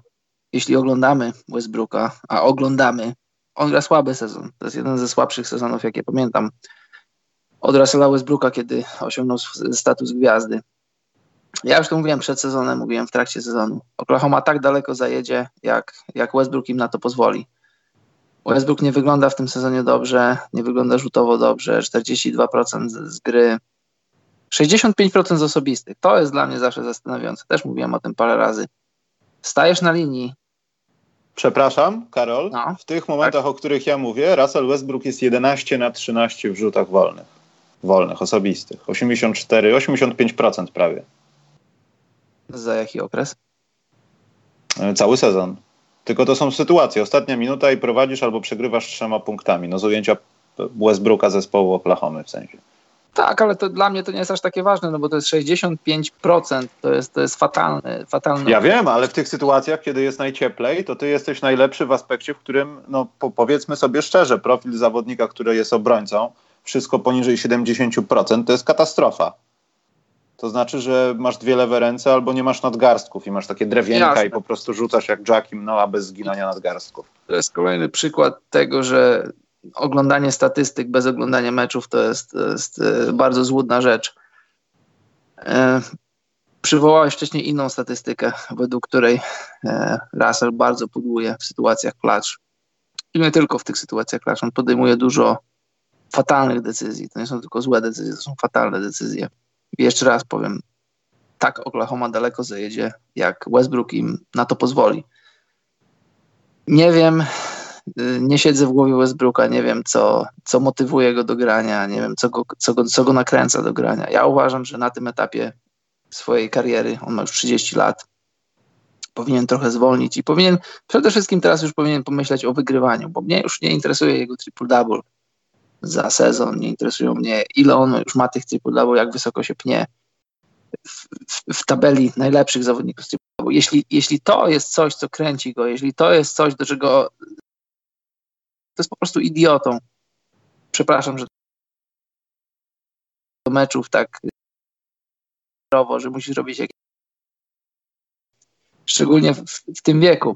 jeśli oglądamy Westbrooka, a oglądamy on gra słaby sezon. To jest jeden ze słabszych sezonów, jakie pamiętam. Od Russella Westbrooka, kiedy osiągnął status gwiazdy. Ja już to mówiłem przed sezonem, mówiłem w trakcie sezonu. Oklahoma tak daleko zajedzie, jak, jak Westbrook im na to pozwoli. Westbrook nie wygląda w tym sezonie dobrze, nie wygląda rzutowo dobrze, 42% z, gry, 65% z osobistych. To jest dla mnie zawsze zastanawiające. Też mówiłem o tym parę razy. Stajesz na linii, Przepraszam, Karol. No, w tych momentach, tak. o których ja mówię, Russell Westbrook jest 11 na 13 w rzutach wolnych. Wolnych, osobistych. 84, 85% prawie. Za jaki okres? E, cały sezon. Tylko to są sytuacje. Ostatnia minuta i prowadzisz albo przegrywasz trzema punktami. No z ujęcia Westbrooka zespołu Oklahoma w sensie. Tak, ale to dla mnie to nie jest aż takie ważne, no bo to jest 65%, to jest, to jest fatalne, fatalne. Ja wiem, ale w tych sytuacjach, kiedy jest najcieplej, to ty jesteś najlepszy w aspekcie, w którym, no po, powiedzmy sobie szczerze, profil zawodnika, który jest obrońcą, wszystko poniżej 70% to jest katastrofa. To znaczy, że masz dwie lewe ręce albo nie masz nadgarstków i masz takie drewienka Jasne. i po prostu rzucasz jak Jackim Noah bez zginania nadgarstków. To jest kolejny przykład tego, że oglądanie statystyk bez oglądania meczów to jest, to jest e, bardzo złudna rzecz. E, przywołałeś wcześniej inną statystykę, według której e, Russell bardzo pudłuje w sytuacjach klacz. I nie tylko w tych sytuacjach klacz. On podejmuje dużo fatalnych decyzji. To nie są tylko złe decyzje, to są fatalne decyzje. I jeszcze raz powiem, tak Oklahoma daleko zajedzie, jak Westbrook im na to pozwoli. Nie wiem, nie siedzę w głowie Westbrooka, nie wiem, co, co motywuje go do grania, nie wiem, co go, co, go, co go nakręca do grania. Ja uważam, że na tym etapie swojej kariery, on ma już 30 lat, powinien trochę zwolnić i powinien, przede wszystkim teraz już powinien pomyśleć o wygrywaniu, bo mnie już nie interesuje jego triple-double za sezon, nie interesują mnie, ile on już ma tych triple-double, jak wysoko się pnie w, w, w tabeli najlepszych zawodników triple-double. Jeśli, jeśli to jest coś, co kręci go, jeśli to jest coś, do czego to jest po prostu idiotą. Przepraszam, że do meczów tak że musisz robić jakieś szczególnie w, w, tym wieku.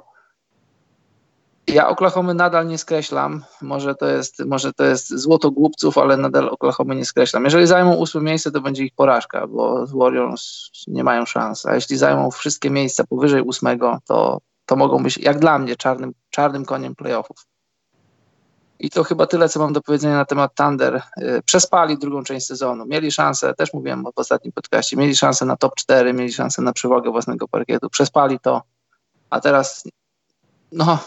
Ja Oklahomy nadal nie skreślam. Może to, jest, może to jest złoto głupców, ale nadal Oklahomy nie skreślam. Jeżeli zajmą ósme miejsce, to będzie ich porażka, bo Warriors nie mają szans. A jeśli zajmą wszystkie miejsca powyżej ósmego, to, to mogą być, jak dla mnie, czarnym, czarnym koniem playoffów. I to chyba tyle, co mam do powiedzenia na temat Thunder. Y, przespali drugą część sezonu. Mieli szansę, też mówiłem w ostatnim podcaście, mieli szansę na top 4, mieli szansę na przewagę własnego parkietu. Przespali to, a teraz no,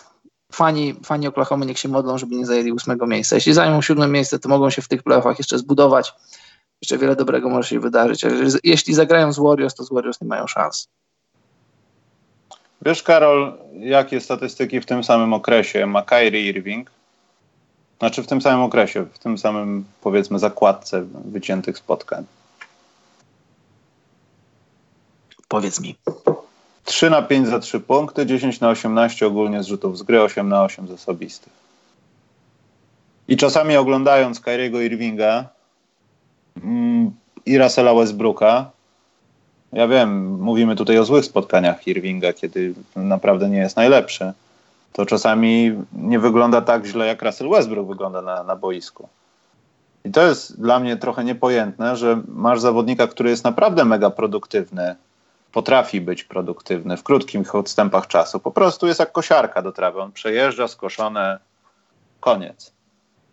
fani, fani Oklahoma niech się modlą, żeby nie zajęli ósmego miejsca. Jeśli zajmą siódme miejsce, to mogą się w tych playoffach jeszcze zbudować. Jeszcze wiele dobrego może się wydarzyć. Jeśli zagrają z Warriors, to z Warriors nie mają szans. Wiesz, Karol, jakie statystyki w tym samym okresie ma Kyrie Irving? Znaczy w tym samym okresie, w tym samym powiedzmy zakładce wyciętych spotkań. Powiedz mi. 3 na 5 za 3 punkty, 10 na 18 ogólnie z rzutów z gry, 8 na 8 z osobistych. I czasami oglądając Kyriego Irvinga mm, i Russella Westbrooka, ja wiem, mówimy tutaj o złych spotkaniach Irvinga, kiedy naprawdę nie jest najlepszy to czasami nie wygląda tak źle, jak Russell Westbrook wygląda na, na boisku. I to jest dla mnie trochę niepojętne, że masz zawodnika, który jest naprawdę mega produktywny, potrafi być produktywny w krótkich odstępach czasu. Po prostu jest jak kosiarka do trawy. On przejeżdża, skoszone, koniec.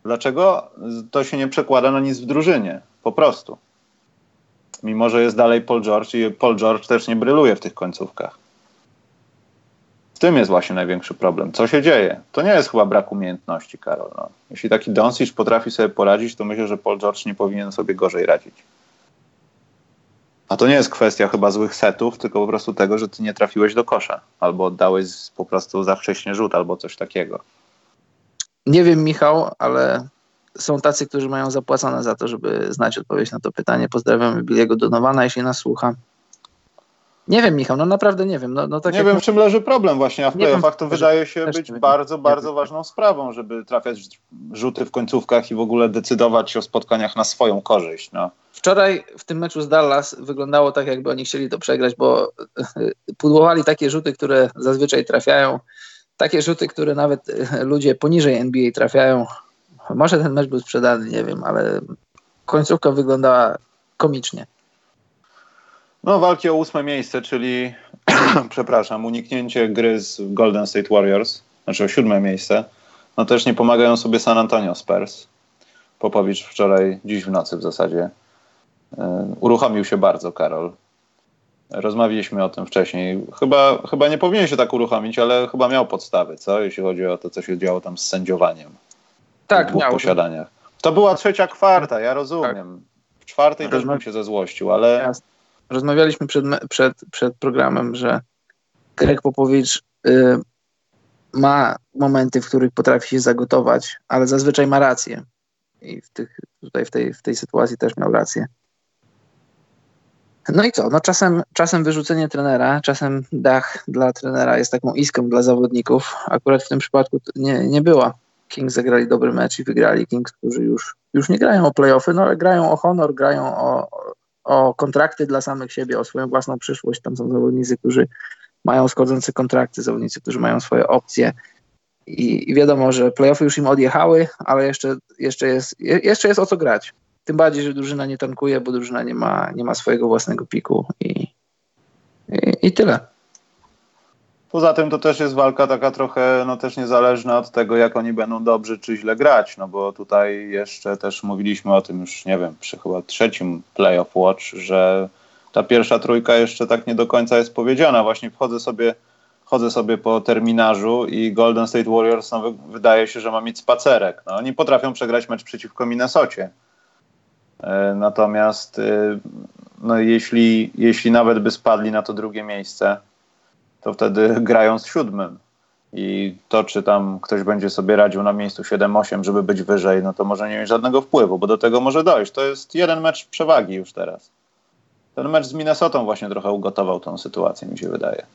Dlaczego to się nie przekłada na nic w drużynie? Po prostu. Mimo, że jest dalej Paul George i Paul George też nie bryluje w tych końcówkach. W tym jest właśnie największy problem. Co się dzieje? To nie jest chyba brak umiejętności, Karol. No. Jeśli taki Doncic potrafi sobie poradzić, to myślę, że Paul George nie powinien sobie gorzej radzić. A to nie jest kwestia chyba złych setów, tylko po prostu tego, że ty nie trafiłeś do kosza. Albo oddałeś po prostu za wcześnie rzut, albo coś takiego. Nie wiem, Michał, ale są tacy, którzy mają zapłacone za to, żeby znać odpowiedź na to pytanie. Pozdrawiam Billiego Donowana, jeśli nas słucha. Nie wiem, Michał, no naprawdę nie wiem. No, no tak nie wiem, w czym leży problem właśnie, a w playoffach to wydaje się być bardzo, bardzo ważną sprawą, żeby trafiać rzuty w końcówkach i w ogóle decydować o spotkaniach na swoją korzyść. No. Wczoraj w tym meczu z Dallas wyglądało tak, jakby oni chcieli to przegrać, bo pudłowali takie rzuty, które zazwyczaj trafiają, takie rzuty, które nawet ludzie poniżej NBA trafiają. Może ten mecz był sprzedany, nie wiem, ale końcówka wyglądała komicznie. No, walki o ósme miejsce, czyli, przepraszam, uniknięcie gry z Golden State Warriors, znaczy o siódme miejsce, no też nie pomagają sobie San Antonio Spurs. Popowicz wczoraj, dziś w nocy w zasadzie, yy, uruchomił się bardzo, Karol. Rozmawialiśmy o tym wcześniej. Chyba, chyba nie powinien się tak uruchomić, ale chyba miał podstawy, co? Jeśli chodzi o to, co się działo tam z sędziowaniem. Tak, miał. posiadaniach. To była trzecia kwarta, ja rozumiem. W czwartej też bym się zezłościł, ale... Jasne rozmawialiśmy przed, przed, przed programem, że Greg Popowicz y, ma momenty, w których potrafi się zagotować, ale zazwyczaj ma rację. I w tych, tutaj w tej, w tej sytuacji też miał rację. No i co? No czasem, czasem wyrzucenie trenera, czasem dach dla trenera jest taką iską dla zawodników. Akurat w tym przypadku nie, nie była. Kings zagrali dobry mecz i wygrali. Kings, którzy już, już nie grają o playoffy, no ale grają o honor, grają o, o kontrakty dla samych siebie, o swoją własną przyszłość. Tam są zawodnicy, którzy mają schodzące kontrakty, zawodnicy, którzy mają swoje opcje. I, I, wiadomo, że playoffy już im odjechały, ale jeszcze, jeszcze, jest, jeszcze jest o co grać. Tym bardziej, że drużyna nie tankuje, bo drużyna nie ma, nie ma swojego własnego piku i, i, i tyle. Poza tym to też jest walka taka trochę, no też niezależna od tego, jak oni będą dobrze czy źle grać, no bo tutaj jeszcze też mówiliśmy o tym już, nie wiem, przy chyba trzecim playoff watch, że ta pierwsza trójka jeszcze tak nie do końca jest powiedziana. Właśnie wchodzę sobie, chodzę sobie po terminarzu i Golden State Warriors no, wydaje się, że ma mieć spacerek. No, oni potrafią przegrać mecz przeciwko Minnesocie. E, natomiast e, no, jeśli, jeśli nawet by spadli na to drugie miejsce, to wtedy grają z siódmym. I to, czy tam ktoś będzie sobie radził na miejscu 7-8, żeby być wyżej, no to może nie mieć żadnego wpływu, bo do tego może dojść. To jest jeden mecz przewagi już teraz. Ten mecz z Minnesotą właśnie trochę ugotował tą sytuację, mi się wydaje.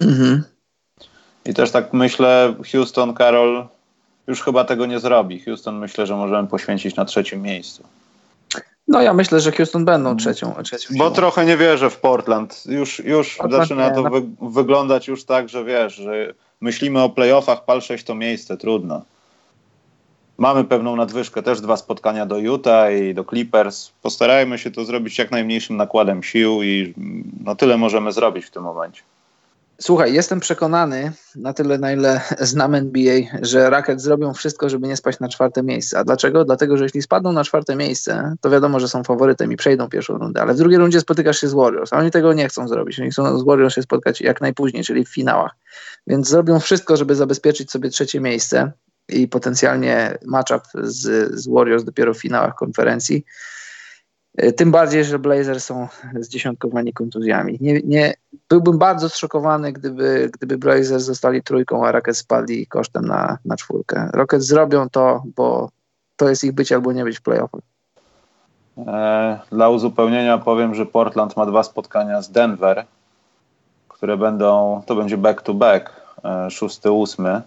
Mhm. I też tak myślę, Houston, Carol, już chyba tego nie zrobi. Houston myślę, że możemy poświęcić na trzecim miejscu. No ja myślę, że Houston będą trzecią. trzecią Bo trochę nie wierzę w Portland. Już, już Portland zaczyna to wy wyglądać już tak, że wiesz, że myślimy o playoffach, pal to miejsce, trudno. Mamy pewną nadwyżkę, też dwa spotkania do Utah i do Clippers. Postarajmy się to zrobić jak najmniejszym nakładem sił i no tyle możemy zrobić w tym momencie. Słuchaj, jestem przekonany, na tyle na ile znam NBA, że Racket zrobią wszystko, żeby nie spaść na czwarte miejsce. A dlaczego? Dlatego, że jeśli spadną na czwarte miejsce, to wiadomo, że są faworytem i przejdą pierwszą rundę, ale w drugiej rundzie spotykasz się z Warriors, a oni tego nie chcą zrobić. Oni chcą z Warriors się spotkać jak najpóźniej, czyli w finałach. Więc zrobią wszystko, żeby zabezpieczyć sobie trzecie miejsce i potencjalnie matchup z, z Warriors dopiero w finałach konferencji. E, tym bardziej, że Blazers są zdziesiątkowani kontuzjami. Nie, nie, byłbym bardzo zszokowany, gdyby, gdyby Blazers zostali trójką, a Rockets spadli kosztem na, na czwórkę. Rockets zrobią to, bo to jest ich być albo nie być w playoffach. E, dla uzupełnienia powiem, że Portland ma dwa spotkania z Denver, które będą, to będzie back to back, e, szósty, ósmy.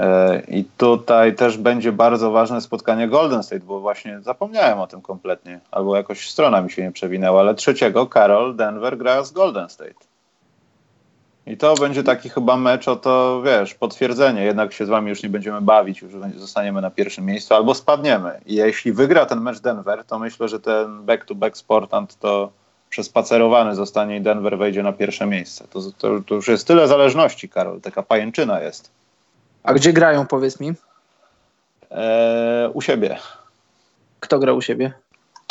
E, I tutaj też będzie bardzo ważne spotkanie Golden State, bo właśnie zapomniałem o tym kompletnie, albo jakoś strona mi się nie przewinęła, ale trzeciego Carol Denver gra z Golden State. I to będzie taki chyba mecz o to, wiesz, potwierdzenie. Jednak się z wami już nie będziemy bawić, już zostaniemy na pierwszym miejscu albo spadniemy. I jeśli wygra ten mecz Denver, to myślę, że ten back-to-back sportant to przespacerowany zostanie i Denver wejdzie na pierwsze miejsce. To, to, to już jest tyle zależności, Karol. Taka pajęczyna jest. A gdzie grają, powiedz mi? Eee, u siebie. Kto gra u siebie?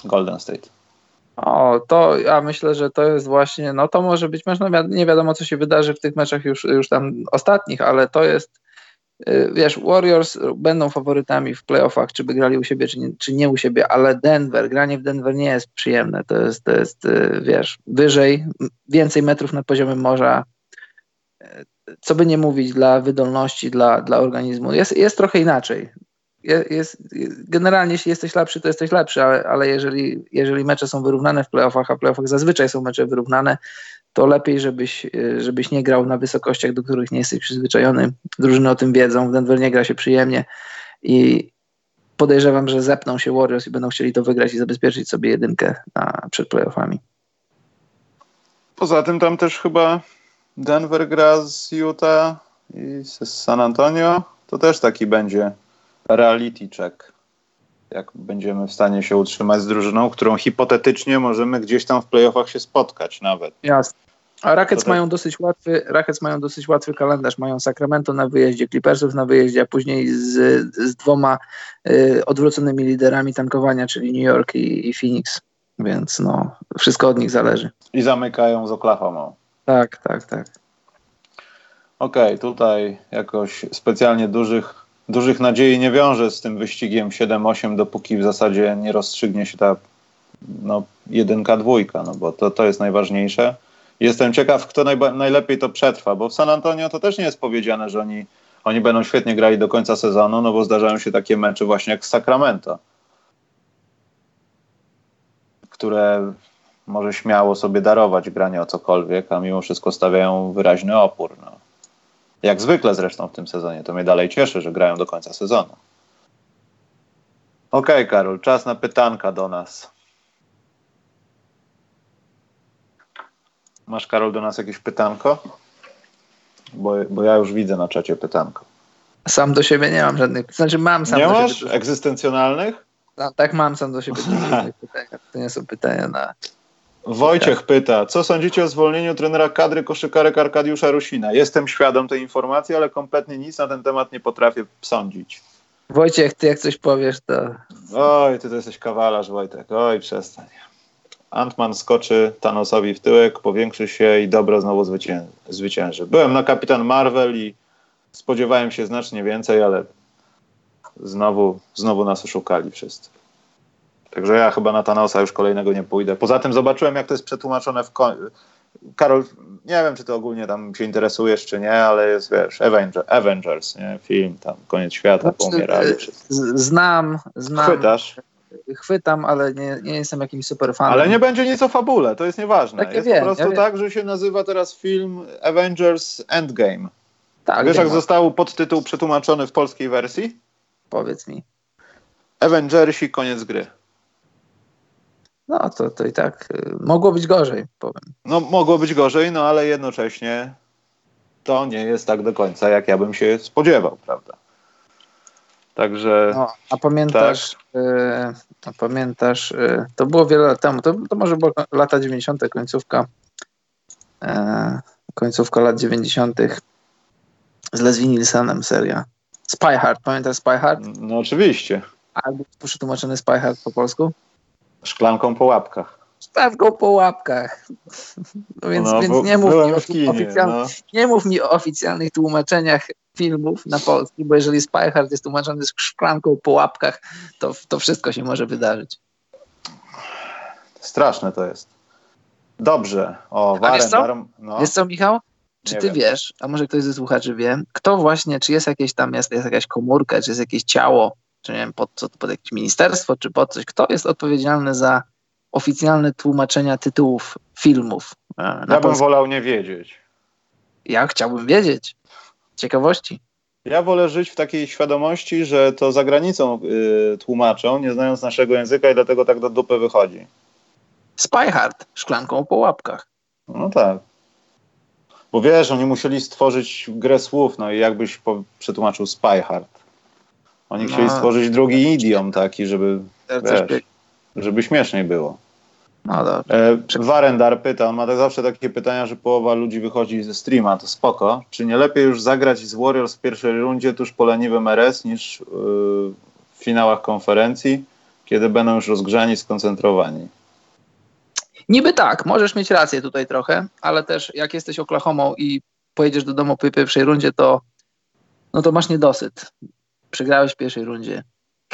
Golden State. O, to ja myślę, że to jest właśnie, no to może być no nie wiadomo co się wydarzy w tych meczach już, już tam ostatnich, ale to jest, y, wiesz, Warriors będą faworytami w playoffach, czy by grali u siebie, czy nie, czy nie u siebie, ale Denver, granie w Denver nie jest przyjemne, to jest, to jest y, wiesz, wyżej, więcej metrów nad poziomem morza, co by nie mówić, dla wydolności, dla, dla organizmu. Jest, jest trochę inaczej. Jest, generalnie, jeśli jesteś lepszy, to jesteś lepszy, ale, ale jeżeli, jeżeli mecze są wyrównane w playoffach, a playoffach zazwyczaj są mecze wyrównane, to lepiej, żebyś, żebyś nie grał na wysokościach, do których nie jesteś przyzwyczajony. Drużyny o tym wiedzą, w Denver nie gra się przyjemnie i podejrzewam, że zepną się Warriors i będą chcieli to wygrać i zabezpieczyć sobie jedynkę na, przed playoffami. Poza tym tam też chyba Denver gra z Utah i z San Antonio, to też taki będzie reality check. Jak będziemy w stanie się utrzymać z drużyną, którą hipotetycznie możemy gdzieś tam w playoffach się spotkać nawet. Jasne. A Rockets mają dosyć łatwy, Rockets mają dosyć łatwy kalendarz. Mają Sacramento na wyjeździe, Clippersów na wyjeździe, a później z, z dwoma y, odwróconymi liderami tankowania, czyli New York i, i Phoenix. Więc no, wszystko od nich zależy. I zamykają z Oklahoma. Tak, tak, tak. Okej, okay, tutaj jakoś specjalnie dużych, dużych nadziei nie wiążę z tym wyścigiem 7-8, dopóki w zasadzie nie rozstrzygnie się ta no, jedynka, dwójka, no bo to, to jest najważniejsze. Jestem ciekaw, kto najba- najlepiej to przetrwa, bo w San Antonio to też nie jest powiedziane, że oni, oni będą świetnie grali do końca sezonu, no bo zdarzają się takie mecze właśnie jak z Sacramento, które może śmiało sobie darować granie o cokolwiek, a mimo wszystko stawiają wyraźny opór. No. Jak zwykle zresztą w tym sezonie. To mnie dalej cieszy, że grają do końca sezonu. Okej, okay, Karol, czas na pytanka do nas. Masz, Karol, do nas jakieś pytanko? Bo, bo ja już widzę na czacie pytanko. Sam do siebie nie mam żadnych. Znaczy, mam sam nie do masz siebie. egzystencjonalnych? No, tak, mam sam do siebie żadnych pytań. To nie są pytania na Wojciech pyta, co sądzicie o zwolnieniu trenera kadry koszykarek Arkadiusza Rusina? Jestem świadom tej informacji, ale kompletnie nic na ten temat nie potrafię sądzić. Wojciech, ty jak coś powiesz, to... Oj, ty to jesteś kawalarz, Wojtek. Oj, przestań. Antman skoczy Thanosowi w tyłek, powiększy się i dobro znowu zwycię zwycięży. Byłem na Kapitan Marvel i spodziewałem się znacznie więcej, ale znowu, znowu nas oszukali wszyscy. Także ja chyba na Thanosa już kolejnego nie pójdę. Poza tym zobaczyłem, jak to jest przetłumaczone w. Karol, nie wiem, czy ty ogólnie tam się interesujesz, czy nie, ale jest, wiesz, Avenger, Avengers, nie? Film, tam, koniec świata, znaczy, poumierali wszyscy. Znam, znam. Chwytasz? Chwytam, ale nie, nie jestem jakimś super fanem. Ale nie będzie nic o fabule, to jest nieważne. Tak, jest wiem, po prostu ja tak, że się nazywa teraz film Avengers Endgame. Tak, Wiesz, jak ma. został podtytuł przetłumaczony w polskiej wersji? Powiedz mi. Avengersi, koniec gry. No to, to i tak y, mogło być gorzej, powiem. No mogło być gorzej, no ale jednocześnie to nie jest tak do końca, jak ja bym się spodziewał, prawda? Także. No, a pamiętasz, tak. y, a pamiętasz, y, to było wiele lat temu, to, to może było lata 90., końcówka, y, końcówka lat 90. z Leslie Nielsenem seria. Spy Hard, pamiętasz Spy Hard? No oczywiście. A był przetłumaczony Spy Hard po polsku? Szklanką po łapkach. Szklanką po łapkach. No więc, no, więc nie, mów mi o kinie, no. nie mów mi o oficjalnych tłumaczeniach filmów na polski, bo jeżeli Spy Hard jest tłumaczony z szklanką po łapkach, to, to wszystko się może wydarzyć. Straszne to jest. Dobrze. O, Warren, wiesz co? no. Wiesz co, Michał? Czy ty wiesz, a może ktoś ze słuchaczy wie, kto właśnie, czy jest jakieś tam, jest, jest jakaś komórka, czy jest jakieś ciało, czy nie wiem, pod, co, pod jakieś ministerstwo, czy pod coś, kto jest odpowiedzialny za oficjalne tłumaczenia tytułów filmów? E, ja bym wolał nie wiedzieć. Ja chciałbym wiedzieć. Ciekawości. Ja wolę żyć w takiej świadomości, że to za granicą y, tłumaczą, nie znając naszego języka i dlatego tak do dupy wychodzi. Spy Hard, szklanką po łapkach. No tak. Bo wiesz, oni musieli stworzyć grę słów, no i jakbyś po, przetłumaczył Spy Oni no, chcieli stworzyć drugi idiom taki, żeby, wiesz, żeby śmieszniej było. No dobrze. E, Warendar pyta, on ma tak zawsze takie pytania, że połowa ludzi wychodzi ze streama, to spoko. Czy nie lepiej już zagrać z Warriors w pierwszej rundzie tuż po leniwym RS niż yy, w finałach konferencji, kiedy będą już rozgrzani, skoncentrowani? Niby tak, możesz mieć rację tutaj trochę, ale też jak jesteś Oklahomą i pojedziesz do domu po pierwszej rundzie, to no to masz niedosyt. Przegrałeś w pierwszej rundzie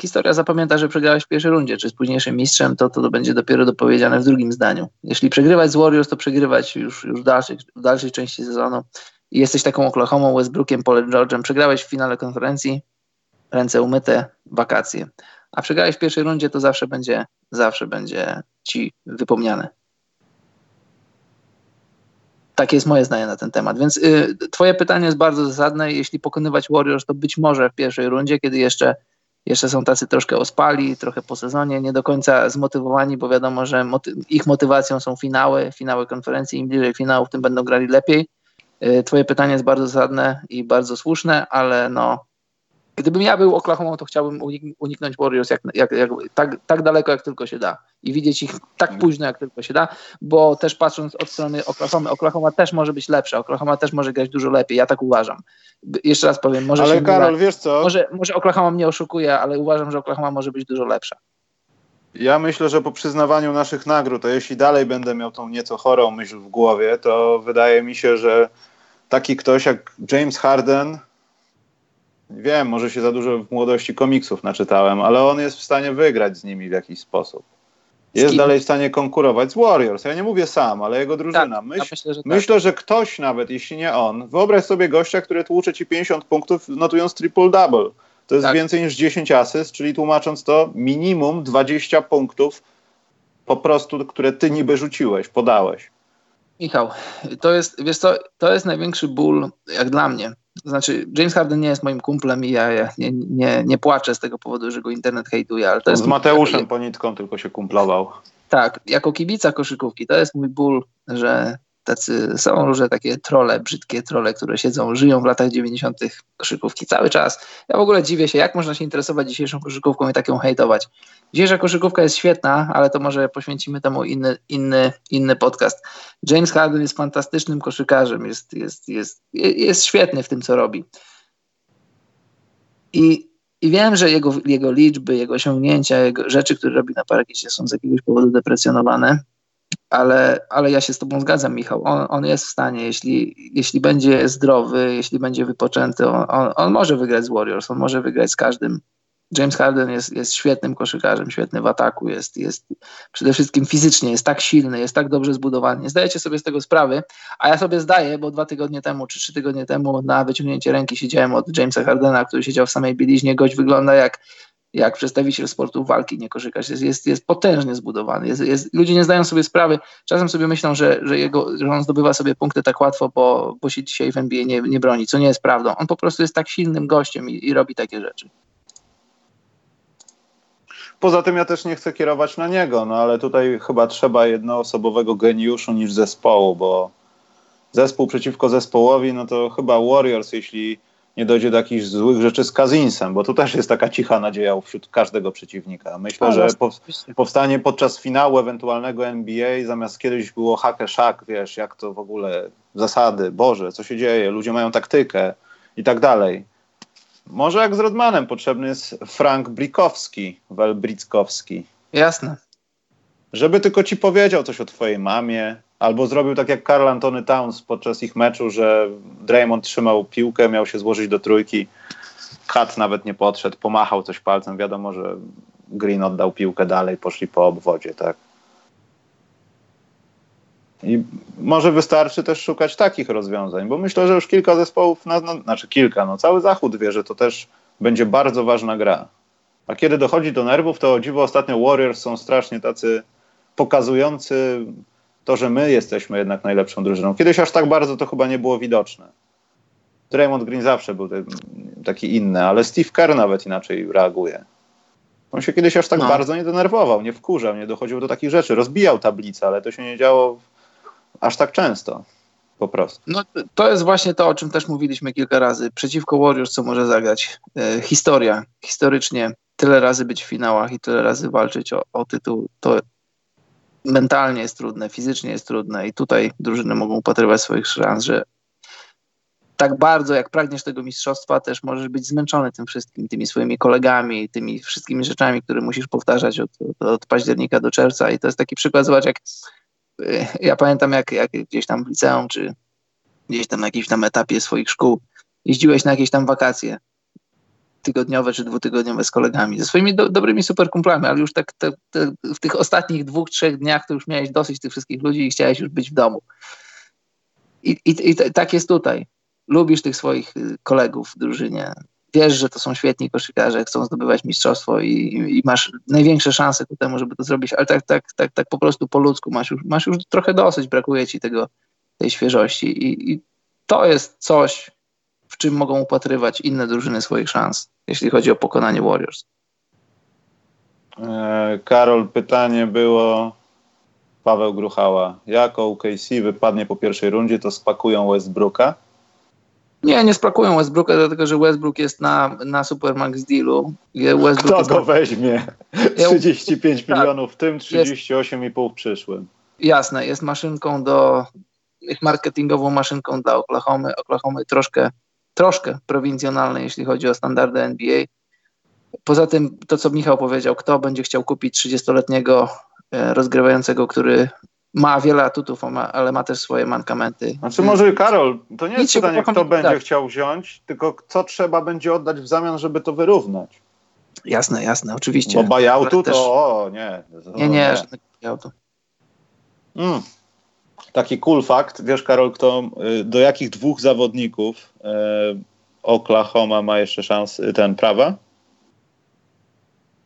historia zapamięta, że przegrałeś w pierwszej rundzie, czy z późniejszym mistrzem, to to będzie dopiero dopowiedziane w drugim zdaniu. Jeśli przegrywać z Warriors, to przegrywać już, już w, dalszej, w dalszej części sezonu. I jesteś taką Oklahoma, Westbrookiem, Polem George'em, przegrałeś w finale konferencji, ręce umyte, wakacje. A przegrałeś w pierwszej rundzie, to zawsze będzie, zawsze będzie ci wypomniane. Takie jest moje zdanie na ten temat. Więc y, twoje pytanie jest bardzo zasadne. Jeśli pokonywać Warriors, to być może w pierwszej rundzie, kiedy jeszcze jeszcze są tacy troszkę ospali, trochę po sezonie, nie do końca zmotywowani, bo wiadomo, że moty ich motywacją są finały, finały konferencji. Im bliżej finałów, tym będą grali lepiej. Y, twoje pytanie jest bardzo zasadne i bardzo słuszne, ale no, Gdybym ja był Oklahoma, to chciałbym uniknąć Warriors jak, jak, jak, tak, tak daleko, jak tylko się da. I widzieć ich tak późno, jak tylko się da, bo też patrząc od strony Oklahoma, Oklahoma też może być lepsza, Oklahoma też może grać dużo lepiej, ja tak uważam. Jeszcze raz powiem, może Ale Karol, wiesz co? Może, może Oklahoma mnie oszukuje, ale uważam, że Oklahoma może być dużo lepsza. Ja myślę, że po przyznawaniu naszych nagród, to jeśli dalej będę miał tą nieco chorą myśl w głowie, to wydaje mi się, że taki ktoś jak James Harden Wiem, może się za dużo w młodości komiksów naczytałem, ale on jest w stanie wygrać z nimi w jakiś sposób. Jest dalej w stanie konkurować z Warriors. Ja nie mówię sam, ale jego drużyna. Tak, Myśl, myślę, że tak. myślę, że ktoś nawet, jeśli nie on, wyobraź sobie gościa, który tłucze ci 50 punktów, notując triple-double. To jest tak. więcej niż 10 asyst, czyli tłumacząc to, minimum 20 punktów po prostu, które ty niby rzuciłeś, podałeś. Michał, to jest, wiesz co, to jest największy ból, jak dla mnie, znaczy, James Harden nie jest moim kumplem i ja, ja nie, nie, nie, płaczę z tego powodu, że go internet hejtuje. Ale to jest z Mateuszem mój... Ponitką tylko się kumplował. Tak, jako kibica koszykówki to jest mój ból, że tacy są różne takie trole, brzydkie trole, które siedzą, żyją w latach 90. koszykówki cały czas. Ja w ogóle dziwię się, jak można się interesować dzisiejszą koszykówką i tak ją hejtować. Dzisiejsza koszykówka jest świetna, ale to może poświęcimy temu inny, inny, inny podcast. James Harden jest fantastycznym koszykarzem, jest, jest, jest, jest świetny w tym, co robi. I, i wiem, że jego, jego liczby, jego osiągnięcia, jego rzeczy, które robi na parkiecie są z jakiegoś powodu deprecjonowane, ale, ale ja się z Tobą zgadzam, Michał. On, on jest w stanie, jeśli, jeśli będzie zdrowy, jeśli będzie wypoczęty, on, on, on może wygrać z Warriors, on może wygrać z każdym. James Harden jest, jest świetnym koszykarzem, świetny w ataku, jest, jest przede wszystkim fizycznie, jest tak silny, jest tak dobrze zbudowany. Nie zdajecie sobie z tego sprawy, a ja sobie zdaję, bo dwa tygodnie temu czy trzy tygodnie temu na wyciągnięcie ręki siedziałem od Jamesa Hardena, który siedział w samej bieliźnie. Gość wygląda jak jak przedstawiciel sportu walki nie korzykasz. Jest, jest, jest potężnie zbudowany. Jest, jest, ludzie nie zdają sobie sprawy. Czasem sobie myślą, że, że, jego, że on zdobywa sobie punkty tak łatwo, bo, bo się dzisiaj w NBA nie, nie broni, co nie jest prawdą. On po prostu jest tak silnym gościem i, i robi takie rzeczy. Poza tym ja też nie chcę kierować na niego, no ale tutaj chyba trzeba jednoosobowego geniuszu niż zespołu, bo zespół przeciwko zespołowi, no to chyba Warriors, jeśli nie dojdzie do jakichś złych rzeczy z Kazinsem, bo tu też jest taka cicha nadzieja wśród każdego przeciwnika. Myślę, że powstanie podczas finału ewentualnego NBA, zamiast kiedyś było hakę szak, wiesz, jak to w ogóle, zasady, Boże, co się dzieje, ludzie mają taktykę i tak dalej. Może jak z Rodmanem potrzebny jest Frank Brikowski, Welbrickowski. Jasne. Żeby tylko ci powiedział coś o twojej mamie, Albo zrobił tak jak Carl Antony Towns podczas ich meczu, że Draymond trzymał piłkę, miał się złożyć do trójki. Kat nawet nie podszedł, pomachał coś palcem. Wiadomo, że Green oddał piłkę dalej, poszli po obwodzie, tak. I może wystarczy też szukać takich rozwiązań, bo myślę, że już kilka zespołów, no, no, znaczy kilka, no cały Zachód wie, że to też będzie bardzo ważna gra. A kiedy dochodzi do nerwów, to dziwo ostatnio Warriors są strasznie tacy pokazujący to, że my jesteśmy jednak najlepszą drużyną. Kiedyś aż tak bardzo to chyba nie było widoczne. Draymond Green zawsze był taki inny, ale Steve Kerr nawet inaczej reaguje. On się kiedyś aż tak no. bardzo nie denerwował, nie wkurzał, nie dochodził do takich rzeczy. Rozbijał tablicę, ale to się nie działo aż tak często. Po prostu. No, to jest właśnie to, o czym też mówiliśmy kilka razy. Przeciwko Warriors, co może zagrać. E, historia. Historycznie tyle razy być w finałach i tyle razy walczyć o, o tytuł. To mentalnie jest trudne, fizycznie jest trudne i tutaj drużyny mogą upatrywać swoich szans, że tak bardzo jak pragniesz tego mistrzostwa, też możesz być zmęczony tym wszystkim, tymi swoimi kolegami, tymi wszystkimi rzeczami, które musisz powtarzać od, od października do czerwca. I to jest taki przykład, zobacz, jak ja pamiętam, jak, jak gdzieś tam w liceum, czy gdzieś tam na jakimś tam etapie swoich szkół jeździłeś na jakieś tam wakacje tygodniowe czy dwutygodniowe z kolegami, ze swoimi do, dobrymi superkumplami, ale już tak te, te, w tych ostatnich dwóch, trzech dniach to już miałeś dosyć tych wszystkich ludzi i chciałeś już być w domu. I, i, i tak jest tutaj. Lubisz tych swoich y, kolegów w drużynie. Wiesz, że to są świetni koszykarze, chcą zdobywać mistrzostwo i, i masz największe szanse ku temu, żeby to zrobić, ale tak, tak, tak, tak po prostu po ludzku masz już, masz już trochę dosyć, brakuje ci tego, tej świeżości i, i to jest coś, w czym mogą upatrywać inne drużyny swoich szans, jeśli chodzi o pokonanie Warriors. E, Karol, pytanie było Paweł Gruchała. Jak OKC wypadnie po pierwszej rundzie, to spakują Westbrooka? Nie, nie spakują Westbrooka, dlatego że Westbrook jest na, na Supermax dealu. Westbrook Kto go weźmie? 35 ja, milionów w tym, 38,5 w przyszłym. Jasne, jest maszynką do, marketingową maszynką dla Oklahomy. Oklahomy troszkę troszkę prowincjonalne, jeśli chodzi o standardy NBA. Poza tym, to co Michał powiedział, kto będzie chciał kupić 30-letniego e, rozgrywającego, który ma wiele atutów, ale ma też swoje mankamenty. Znaczy może Karol, to nie jest Nic pytanie, kto będzie tak. chciał wziąć, tylko co trzeba będzie oddać w zamian, żeby to wyrównać. Jasne, jasne, oczywiście. Bo buyoutu to, też... o nie. nie, nie, żadnego buyoutu. Mm taki cool fakt, wiesz Karol, kto, y, do jakich dwóch zawodników e, Oklahoma ma jeszcze szans ten prawa?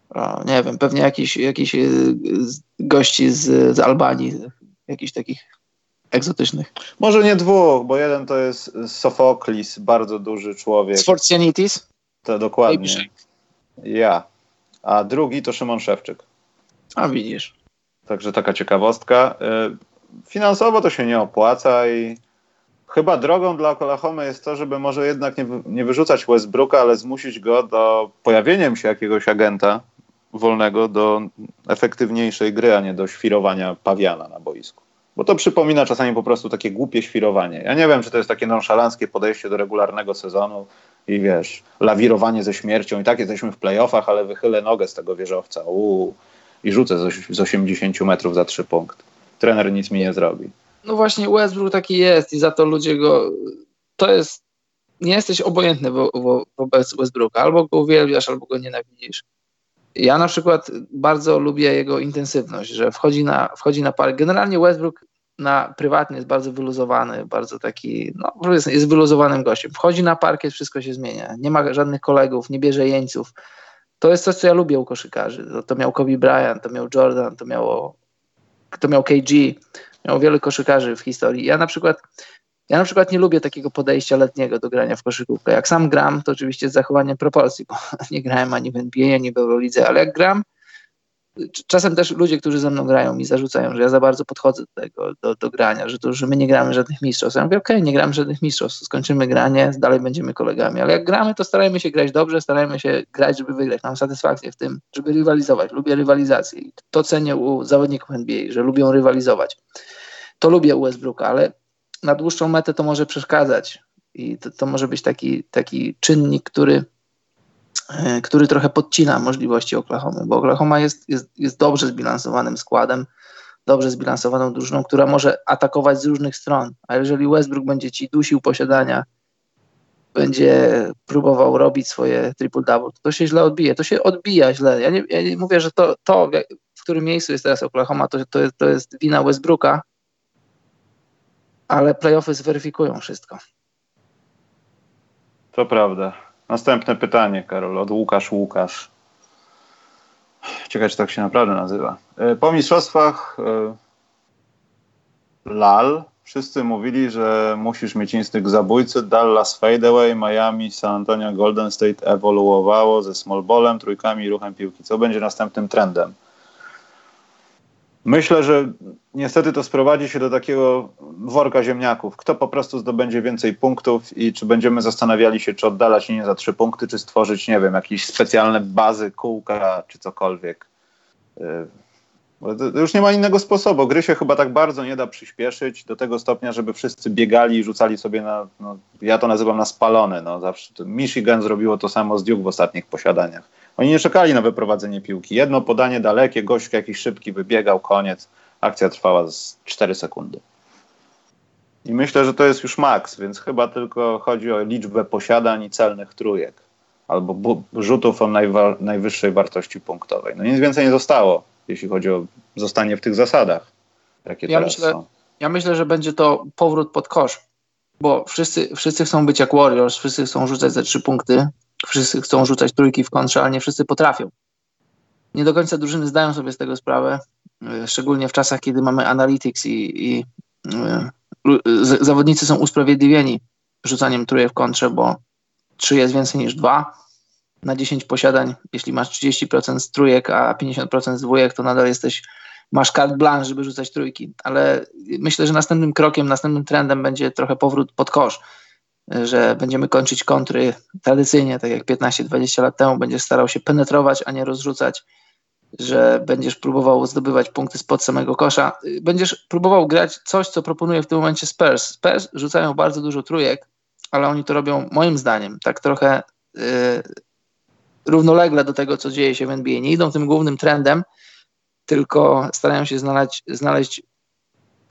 O, nie wiem, pewnie jakiś, jakiś y, gości z, z Albanii, jakichś takich egzotycznych. Może nie dwóch, bo jeden to jest Sofoklis, bardzo duży człowiek. Sforcianitis? To dokładnie. Ja. A drugi to Szymon Szewczyk. A widzisz. Także taka ciekawostka finansowo to się nie opłaca i chyba drogą dla Oklahoma jest to, żeby może jednak nie, nie wyrzucać Westbrooka, ale zmusić go do pojawieniem się jakiegoś agenta wolnego do efektywniejszej gry, a nie do świrowania pawiana na boisku. Bo to przypomina czasami po prostu takie głupie świrowanie. Ja nie wiem, czy to jest takie nonszalanckie podejście do regularnego sezonu i wiesz, lawirowanie ze śmiercią i tak jesteśmy w playoffach, ale wychylę nogę z tego wieżowca uu, i rzucę z 80 metrów za trzy punkty trener nic mi nie zrobi. No właśnie Westbrook taki jest i za to ludzie go, to jest, nie jesteś obojętny wo, wo, wobec Westbrooka, albo go uwielbiasz, albo go nienawidzisz. Ja na przykład bardzo lubię jego intensywność, że wchodzi na, wchodzi na parę. Generalnie Westbrook na prywatnie jest bardzo wyluzowany, bardzo taki, no jest, jest wyluzowanym gościem. Wchodzi na parkiet, wszystko się zmienia. Nie ma żadnych kolegów, nie bierze jeńców. to jest coś, co ja lubię u koszykarzy. To, to miał Kobe Bryant, to miał Jordan, to miało, to miał KG, miał wielu koszykarzy w historii. Ja na przykład ja na przykład nie lubię takiego podejścia letniego do grania w koszykówkę. Jak sam gram, to oczywiście z zachowaniem proporcji, bo nie grałem ani w NBA, ani w Eurolidze, ale jak gram, czasem też ludzie, którzy ze mną grają, mi zarzucają, że ja za bardzo podchodzę do tego, do, do grania, że, to, że my nie gramy żadnych mistrzostw. Ja mówię, okej, okay, nie gramy żadnych mistrzostw, skończymy granie, dalej będziemy kolegami, ale jak gramy, to starajmy się grać dobrze, starajmy się grać, żeby wygrać. Mam satysfakcję w tym, żeby rywalizować. Lubię rywalizację i to cenię u zawodników NBA, że lubią rywalizować. To lubię u Westbrooka, ale na dłuższą metę to może przeszkadzać i to, to może być taki, taki czynnik, który który trochę podcina możliwości Oklahomy, bo Oklahoma jest, jest, jest dobrze zbilansowanym składem, dobrze zbilansowaną drużyną, która może atakować z różnych stron, a jeżeli Westbrook będzie ci dusił posiadania, będzie próbował robić swoje triple-double, to się źle odbije. To się odbija źle. Ja nie, ja nie mówię, że to, to, w którym miejscu jest teraz Oklahoma, to, to, jest, to jest wina Westbrooka, ale playoffy zweryfikują wszystko. To prawda. Następne pytanie, Karol, od Łukasz Łukasz. Ciekawe, czy tak się naprawdę nazywa. E, po mistrzostwach e, LAL wszyscy mówili, że musisz mieć instynkt zabójcy. Dallas Fadeaway, Miami, San Antonio, Golden State ewoluowało ze small ballem, trójkami i ruchem piłki. Co będzie następnym trendem? Myślę, że niestety to sprowadzi się do takiego worka ziemniaków. Kto po prostu zdobędzie więcej punktów i czy będziemy zastanawiali się, czy oddalać nie za trzy punkty, czy stworzyć, nie wiem, jakieś specjalne bazy, kółka, czy cokolwiek. Y, już nie ma innego sposobu. Gry się chyba tak bardzo nie da przyspieszyć do tego stopnia, żeby wszyscy biegali i rzucali sobie na, no, ja to nazywam na spalone. No, zawsze Michigan zrobiło to samo z Duke w ostatnich posiadaniach oni nie czekali na wyprowadzenie piłki. Jedno podanie dalekie, gość jakiś szybki wybiegał, koniec. Akcja trwała z 4 sekundy. I myślę, że to jest już maks, więc chyba tylko chodzi o liczbę posiadań i celnych trójek albo rzutów o najwa- najwyższej wartości punktowej. No nic więcej nie zostało, jeśli chodzi o zostanie w tych zasadach, jakie ja teraz myślę, są. Ja myślę, że będzie to powrót pod kosz, bo wszyscy, wszyscy chcą być jak Warriors, wszyscy chcą rzucać ze trzy punkty, Wszyscy chcą rzucać trójki w kontrze, ale nie wszyscy potrafią. Nie do końca drużyny zdają sobie z tego sprawę, e, szczególnie w czasach, kiedy mamy analytics i, i e, zawodnicy są usprawiedliwieni rzucaniem trójek w kontrze, bo 3 jest więcej niż 2 na 10 posiadań. Jeśli masz 30% z trójek, a 50% z dwójek, to nadal jesteś, masz carte blanche, żeby rzucać trójki. Ale myślę, że następnym krokiem, następnym trendem będzie trochę powrót pod kosz że będziemy kończyć kontry tradycyjnie, tak jak 15-20 lat temu, będziesz starał się penetrować, a nie rozrzucać, że będziesz próbował zdobywać punkty spod samego kosza. Będziesz próbował grać coś, co proponuje w tym momencie Spurs. Spurs rzucają bardzo dużo trójek, ale oni to robią moim zdaniem tak trochę yy, równolegle do tego, co dzieje się w NBA. Nie idą tym głównym trendem, tylko starają się znaleźć, znaleźć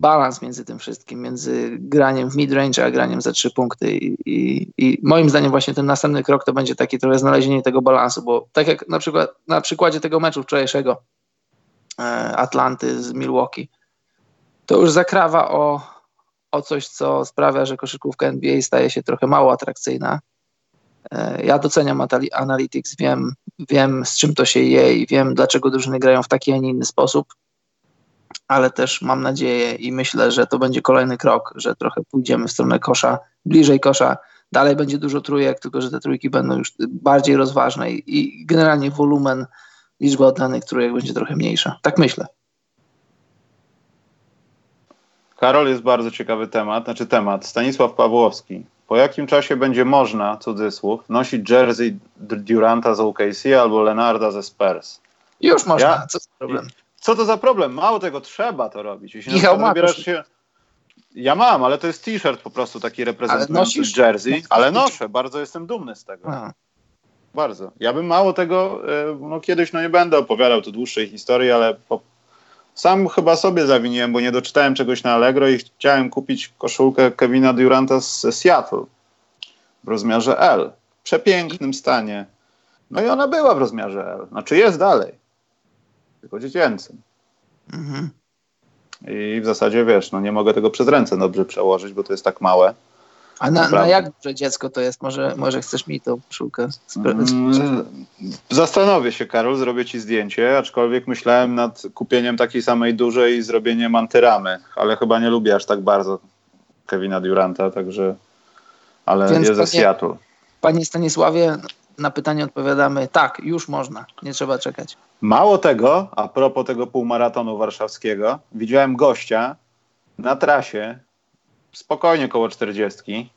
balans między tym wszystkim, między graniem w midrange, a graniem za trzy punkty. I, i, I, moim zdaniem właśnie ten następny krok to będzie takie trochę znalezienie tego balansu, bo tak jak na przykład na przykładzie tego meczu wczorajszego e, Atlanty z Milwaukee, to już zakrawa o, o coś, co sprawia, że koszykówka NBA staje się trochę mało atrakcyjna. E, ja doceniam Analytics, wiem, wiem z czym to się je i wiem, dlaczego drużyny grają w taki, a nie inny sposób ale też mam nadzieję i myślę, że to będzie kolejny krok, że trochę pójdziemy w stronę kosza, bliżej kosza. Dalej będzie dużo trójek, tylko że te trójki będą już bardziej rozważne i generalnie wolumen, liczba oddanych trójek będzie trochę mniejsza. Tak myślę. Karol jest bardzo ciekawy temat, znaczy temat. Stanisław Pawłowski. Po jakim czasie będzie można, cudzysłów, nosić jersey Duranta z OKC albo Lenarda ze Spurs? Już można, ja, co problem. Co to za problem? Mało tego, trzeba to robić. Jeśli Michał ma wybierasz się... Ja mam, ale to jest t-shirt po prostu taki reprezentujący jersey, ale noszę, bardzo jestem dumny z tego. Aha. Bardzo. Ja bym mało tego, e, no kiedyś no nie będę opowiadał tu dłuższej historii, ale po... sam chyba sobie zawiniłem, bo nie doczytałem czegoś na Allegro i chciałem kupić koszulkę Kevina Duranta z Seattle w rozmiarze L. W przepięknym stanie. No i ona była w rozmiarze L. Znaczy jest dalej tylko dziecięcym. Mhm. I w zasadzie wiesz, no nie mogę tego przez ręce dobrze przełożyć, bo to jest tak małe. A na, na, jak duże dziecko to jest? Może, może chcesz mi tą koszulkę mm, Zastanowię się, Karol, zrobię ci zdjęcie, aczkolwiek myślałem nad kupieniem takiej samej dużej i zrobieniem antyramy, ale chyba nie lubię aż tak bardzo Kevina Duranta, także ale Więc jest ze Seattle. Panie Stanisławie, na pytanie odpowiadamy tak, już można, nie trzeba czekać. Mało tego, a propos tego półmaratonu warszawskiego, widziałem gościa na trasie, spokojnie koło 40,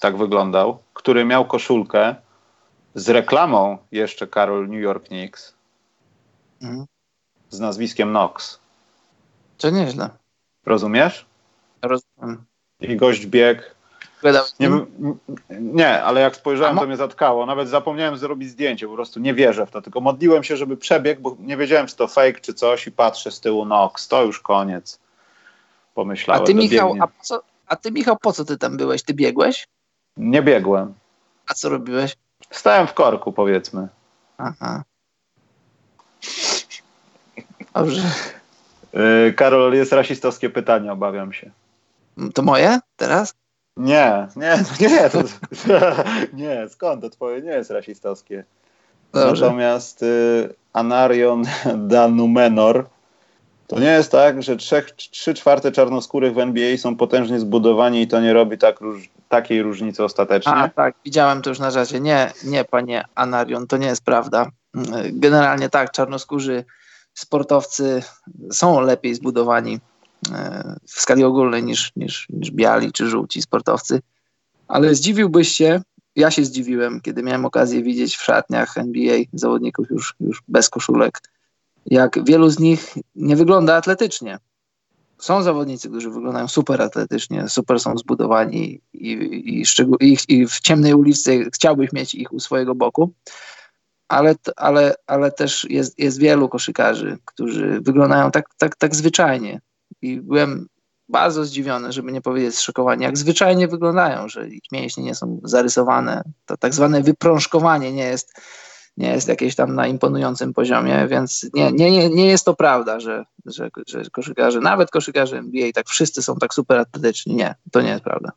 tak wyglądał, który miał koszulkę z reklamą jeszcze Karol New York Knicks mhm. z nazwiskiem Knox. To nieźle. Rozumiesz? Rozumiem. I gość biegł nie, nie, ale jak spojrzałem, to mnie zatkało. Nawet zapomniałem zrobić zdjęcie, po prostu nie wierzę w to. Tylko modliłem się, żeby przebiegł, bo nie wiedziałem, czy to fake, czy coś, i patrzę z tyłu Nox. To już koniec. Pomyślałem. A ty, Michał, a, co, a ty, Michał, po co ty tam byłeś? Ty biegłeś? Nie biegłem. A co robiłeś? Stałem w korku, powiedzmy. Aha. Dobrze. Yy, Karol, jest rasistowskie pytanie, obawiam się. To moje teraz? Nie, nie, nie, to, nie, skąd to twoje nie jest rasistowskie. Dobrze. Natomiast y, Anarion Danumenor to nie jest tak, że trzech, trzy czwarte czarnoskórych w NBA są potężnie zbudowani i to nie robi tak róż, takiej różnicy ostatecznie? A, tak, widziałem to już na razie. Nie, nie, panie Anarion, to nie jest prawda. Generalnie tak, czarnoskórzy sportowcy są lepiej zbudowani w skali ogólnej niż, niż, niż biali czy żółci sportowcy. Ale zdziwiłbyś się, ja się zdziwiłem, kiedy miałem okazję widzieć w szatniach NBA zawodników już, już bez koszulek, jak wielu z nich nie wygląda atletycznie. Są zawodnicy, którzy wyglądają super atletycznie, super są zbudowani i, i, i, i w ciemnej ulicy chciałbyś mieć ich u swojego boku, ale, ale, ale też jest, jest wielu koszykarzy, którzy wyglądają tak, tak, tak zwyczajnie, i byłem bardzo zdziwiony, żeby nie powiedzieć zszokowany, jak zwyczajnie wyglądają, że ich mięśnie nie są zarysowane. To tak zwane wyprążkowanie nie jest, nie jest jakieś tam na imponującym poziomie, więc nie, nie, nie jest to prawda, że, że, że koszykarze, nawet koszykarze NBA, tak wszyscy są tak super atletyczni. Nie, to nie jest prawda.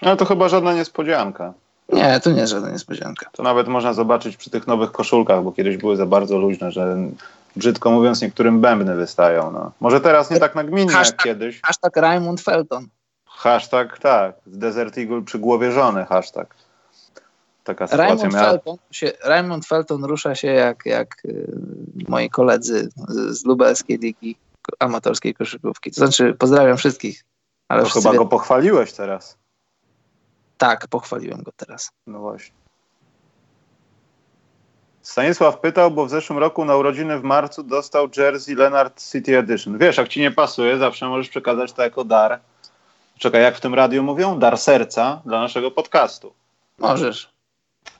Ale to chyba żadna niespodzianka. Nie, to nie jest żadna niespodzianka. To nawet można zobaczyć przy tych nowych koszulkach, bo kiedyś były za bardzo luźne, że brzydko mówiąc, niektórym bębny wystają. No. Może teraz nie tak nagminnie hashtag, jak kiedyś. Hashtag Raymond Felton. Hashtag, tak. Desert Eagle przy głowie żony, hashtag. Taka sytuacja Raymond miała... Felton, się, Raymond Felton rusza się jak, jak y, moi koledzy z, z lubelskiej ligi amatorskiej koszykówki. To znaczy, pozdrawiam wszystkich. Ale to chyba wie... go pochwaliłeś teraz. Tak, pochwaliłem go teraz. No właśnie. Stanisław pytał, bo w zeszłym roku na urodziny w marcu dostał jersey Leonard City Edition. Wiesz, jak ci nie pasuje, zawsze możesz przekazać to jako dar. Czekaj, jak w tym radiu mówią? Dar serca dla naszego podcastu. Możesz.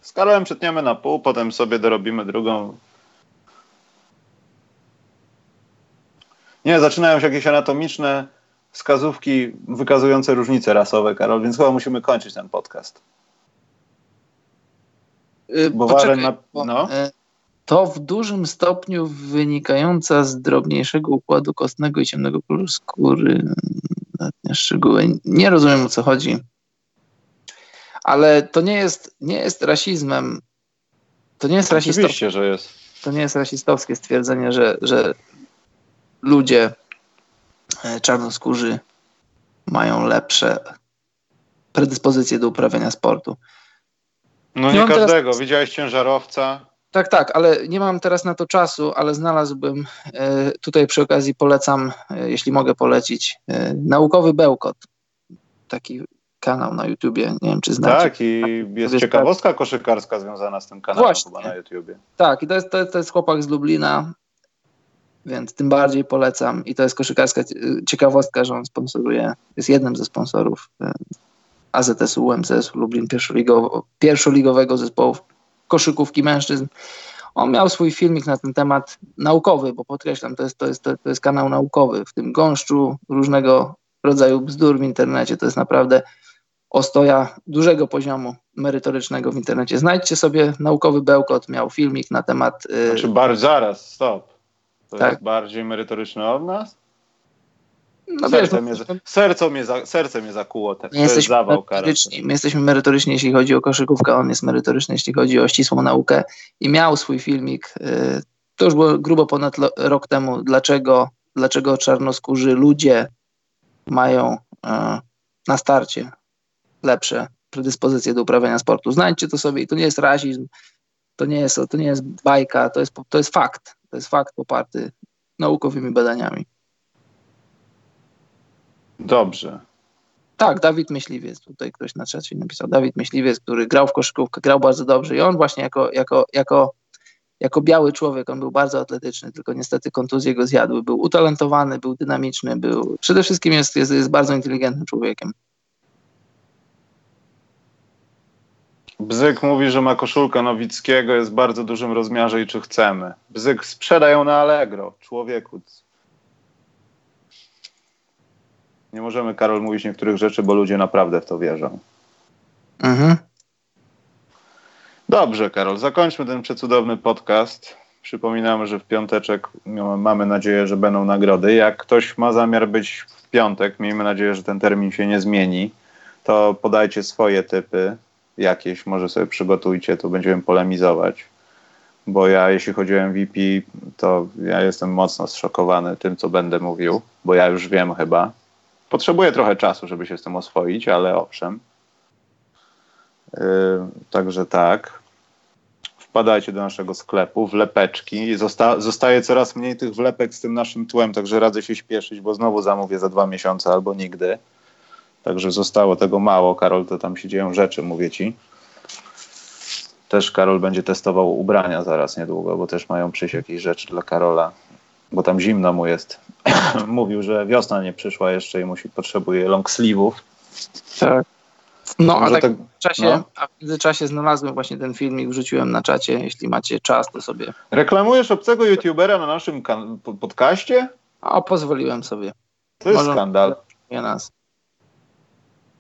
Z Karolem przetniemy na pół, potem sobie dorobimy drugą. Nie, zaczynają się jakieś anatomiczne wskazówki wykazujące różnice rasowe, Karol, więc chyba musimy kończyć ten podcast. Y, bo Poczekaj, na, no. Y, to w dużym stopniu wynikająca z drobniejszego układu kostnego i ciemnego koloru skóry. Szczegóły. Nie rozumiem o co chodzi. Ale to nie jest, nie jest rasizmem. To nie jest rasistowskie. Oczywiście, że jest. To nie jest rasistowskie stwierdzenie, że, że ludzie e, czarnoskórzy mają lepsze predyspozycje do uprawiania sportu. No nie, nie każdego. Teraz... Widziałeś ciężarowca? Tak, tak, ale nie mam teraz na to czasu, ale znalazłbym, e, tutaj przy okazji polecam, e, jeśli mogę polecić, e, Naukowy Bełkot. Taki kanał na YouTubie, nie wiem czy znacie. Tak, i jest ciekawostka koszykarska związana z tym kanałem Właśnie. chyba na YouTubie. Tak, i to jest, to, to jest chłopak z Lublina, więc tym bardziej polecam. I to jest koszykarska ciekawostka, że on sponsoruje, jest jednym ze sponsorów AZS-u, UMCS-u Lublin pierwszoligowo, pierwszoligowego zespołu koszykówki mężczyzn. On miał swój filmik na ten temat naukowy, bo podkreślam, to jest, to jest, to jest kanał naukowy. W tym gąszczu różnego rodzaju bzdur w internecie to jest naprawdę ostoja dużego poziomu merytorycznego w internecie. Znajdźcie sobie naukowy bełkot, miał filmik na temat. Yy... Znaczy, bar, zaraz, stop. To tak? jest bardziej merytoryczny od nas? No serce, wiesz, mnie, serce, mnie za, serce mnie zakuło. Te, my, jesteśmy zawał, my jesteśmy merytoryczni, jeśli chodzi o koszykówkę, on jest merytoryczny, jeśli chodzi o ścisłą naukę i miał swój filmik, y, to już było grubo ponad rok temu, dlaczego, dlaczego czarnoskórzy ludzie mają y, na starcie lepsze predyspozycje do uprawiania sportu. Znajdźcie to sobie i to nie jest rasizm, to nie jest, to nie jest bajka, to jest, to jest fakt. To jest fakt poparty naukowymi badaniami. Dobrze. Tak, Dawid Myśliwiec, tutaj ktoś na czacie napisał, Dawid Myśliwiec, który grał w koszykówkę, grał bardzo dobrze i on właśnie jako, jako, jako, jako biały człowiek, on był bardzo atletyczny, tylko niestety kontuzje go zjadły. Był utalentowany, był dynamiczny, był przede wszystkim jest, jest, jest bardzo inteligentnym człowiekiem. Bzyk mówi, że ma koszulkę Nowickiego, jest w bardzo dużym rozmiarze i czy chcemy. Bzyk sprzeda ją na Allegro. Człowieku. Nie możemy, Karol, mówić niektórych rzeczy, bo ludzie naprawdę w to wierzą. Mhm. Dobrze, Karol, zakończmy ten przecudowny podcast. Przypominamy, że w piąteczek mamy nadzieję, że będą nagrody. Jak ktoś ma zamiar być w piątek, miejmy nadzieję, że ten termin się nie zmieni, to podajcie swoje typy jakieś, może sobie przygotujcie, to będziemy polemizować. Bo ja, jeśli chodzi o MVP, to ja jestem mocno zszokowany tym, co będę mówił, bo ja już wiem chyba. Potrzebuję trochę czasu, żeby się z tym oswoić, ale owszem. Yy, także tak. Wpadajcie do naszego sklepu, wlepeczki. Zosta zostaje coraz mniej tych wlepek z tym naszym tłem, także radzę się śpieszyć, bo znowu zamówię za dwa miesiące albo nigdy. Także zostało tego mało. Karol, to tam się dzieją rzeczy, mówię ci. Też Karol będzie testował ubrania zaraz niedługo, bo też mają przyjść jakieś rzeczy dla Karola, bo tam zimno mu jest. Mówił, że wiosna nie przyszła jeszcze i musi potrzebuje long sleeve'ów. Tak. No, a, tak tak, w czasie, no. a w międzyczasie znalazłem właśnie ten filmik, wrzuciłem na czacie. Jeśli macie czas, to sobie. Reklamujesz obcego youtubera na naszym podcaście? A pozwoliłem sobie. To jest Może skandal. Nie nas.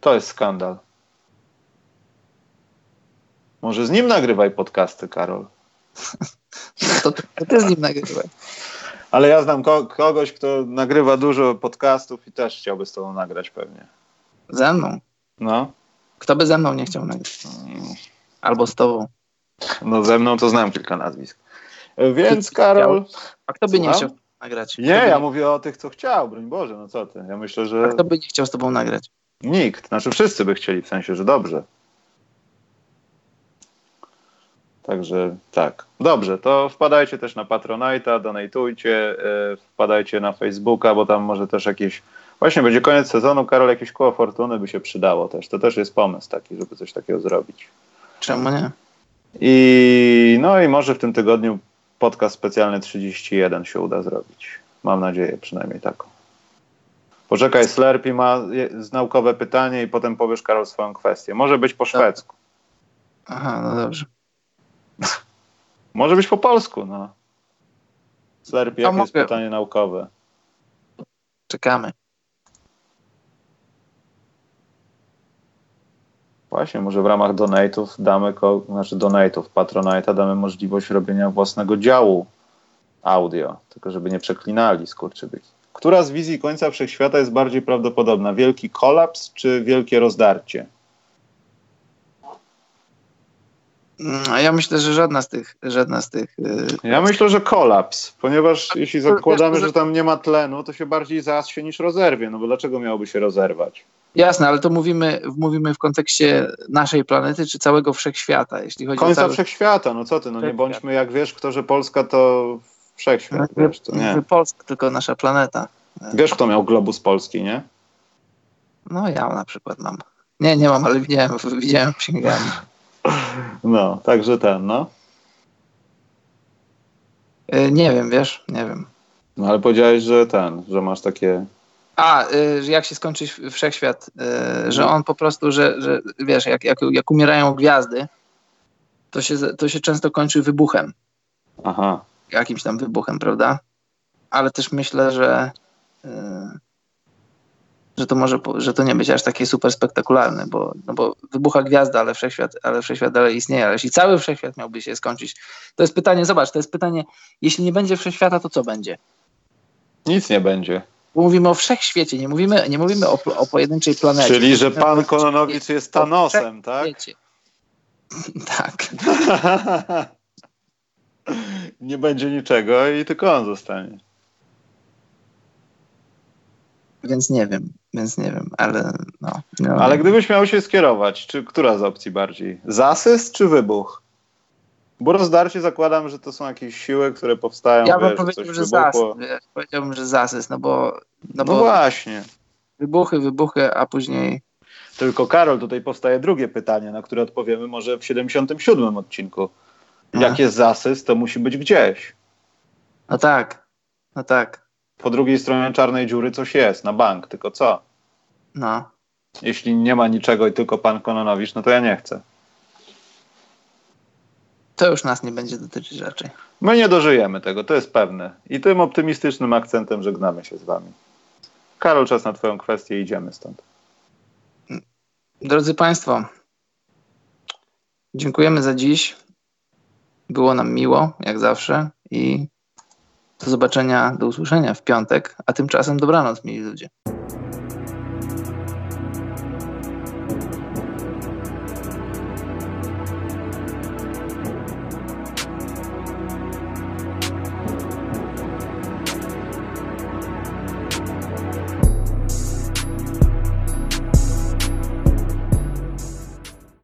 To jest skandal. Może z nim nagrywaj podcasty, Karol. to, to, ty z nim nagrywaj. Ale ja znam ko kogoś, kto nagrywa dużo podcastów i też chciałby z tobą nagrać pewnie. Ze mną? No. Kto by ze mną nie chciał nagrać? Albo z tobą. No ze mną to znam kilka nazwisk. Więc Karol... A kto by nie chciał nagrać? nie, ja nie... mówię o tych, co chciał, broń Boże, no co ty. Ja myślę, że... A kto by nie chciał z tobą nagrać? Nikt. Znaczy wszyscy by chcieli, w sensie, że dobrze. Także tak. Dobrze, to wpadajcie też na Patronite'a, donatujcie, yy, wpadajcie na Facebooka, bo tam może też jakieś... Właśnie będzie koniec sezonu, Karol, jakieś koło fortuny by się przydało też. To też jest pomysł taki, żeby coś takiego zrobić. Czemu nie? I no i może w tym tygodniu podcast specjalny 31 się uda zrobić. Mam nadzieję przynajmniej taką. Poczekaj, Slurpy ma naukowe pytanie i potem powiesz, Karol, swoją kwestię. Może być po szwedzku. Aha, no dobrze. Może być po polsku, no. Slurpy, jakie jest pytanie naukowe? Czekamy. Właśnie, może w ramach donate'ów damy, znaczy donate'ów, Patronite'a damy możliwość robienia własnego działu audio, tylko żeby nie przeklinali skurczybyki. Która z wizji końca wszechświata jest bardziej prawdopodobna? Wielki kolaps czy wielkie rozdarcie? Mm, ja myślę, że żadna z tych. Żadna z tych yy... Ja myślę, że kolaps, ponieważ jeśli zakładamy, że tam nie ma tlenu, to się bardziej zasie niż rozerwie. No bo dlaczego miałoby się rozerwać? Jasne, ale to mówimy, mówimy w kontekście naszej planety czy całego wszechświata. Jeśli chodzi Końca o cały... wszechświata, no co ty, no nie bądźmy jak wiesz, kto, że Polska to Wszechświat, no, wiesz, to nie. Polska, tylko nasza planeta. Wiesz, kto miał globus polski, nie? No ja na przykład mam. Nie, nie mam, ale widziałem, widziałem księgami. No, także ten, no. Y, nie wiem, wiesz, nie wiem. No ale powiedziałeś, że ten, że masz takie... A, y, że jak się skończy wszechświat, y, że on po prostu, że, że wiesz, jak, jak, jak umierają gwiazdy, to się, to się często kończy wybuchem. Aha jakimś tam wybuchem, prawda? Ale też myślę, że, yy, że to może, że to nie być aż takie super spektakularne, bo, no bo wybucha gwiazda, ale wszechświat, ale wszechświat dalej istnieje. Ale jeśli cały wszechświat miałby się skończyć, to jest pytanie, zobacz, to jest pytanie, jeśli nie będzie wszechświata, to co będzie? Nic nie będzie. Mówimy o wszechświecie, nie mówimy, nie mówimy o, o pojedynczej planecie. Czyli, że pan Kononowicz jest Thanosem, tak? Tak. nie będzie niczego i tylko on zostanie. Więc nie wiem, więc nie wiem, ale no. no. Ale gdybyś miał się skierować, czy która z opcji bardziej? Zasyst czy wybuch? Bo rozdarcie zakładam, że to są jakieś siły, które powstają. Ja bym powiedział, że zasyst. Powiedziałbym, że zasyst, no bo. No, no bo właśnie. Wybuchy, wybuchy, a później. Tylko Karol, tutaj powstaje drugie pytanie, na które odpowiemy może w 77 odcinku. No. Jak jest zasyst, to musi być gdzieś. No tak, no tak. Po drugiej stronie czarnej dziury coś jest, na bank, tylko co? No. Jeśli nie ma niczego i tylko pan Kononowicz, no to ja nie chcę. To już nas nie będzie dotyczyć raczej. My nie dożyjemy tego, to jest pewne. I tym optymistycznym akcentem żegnamy się z wami. Karol, czas na twoją kwestię, idziemy stąd. Drodzy Państwo, dziękujemy za dziś. Było nam miło, jak zawsze i do zobaczenia, do usłyszenia w piątek, a tymczasem dobranoc, mili ludzie.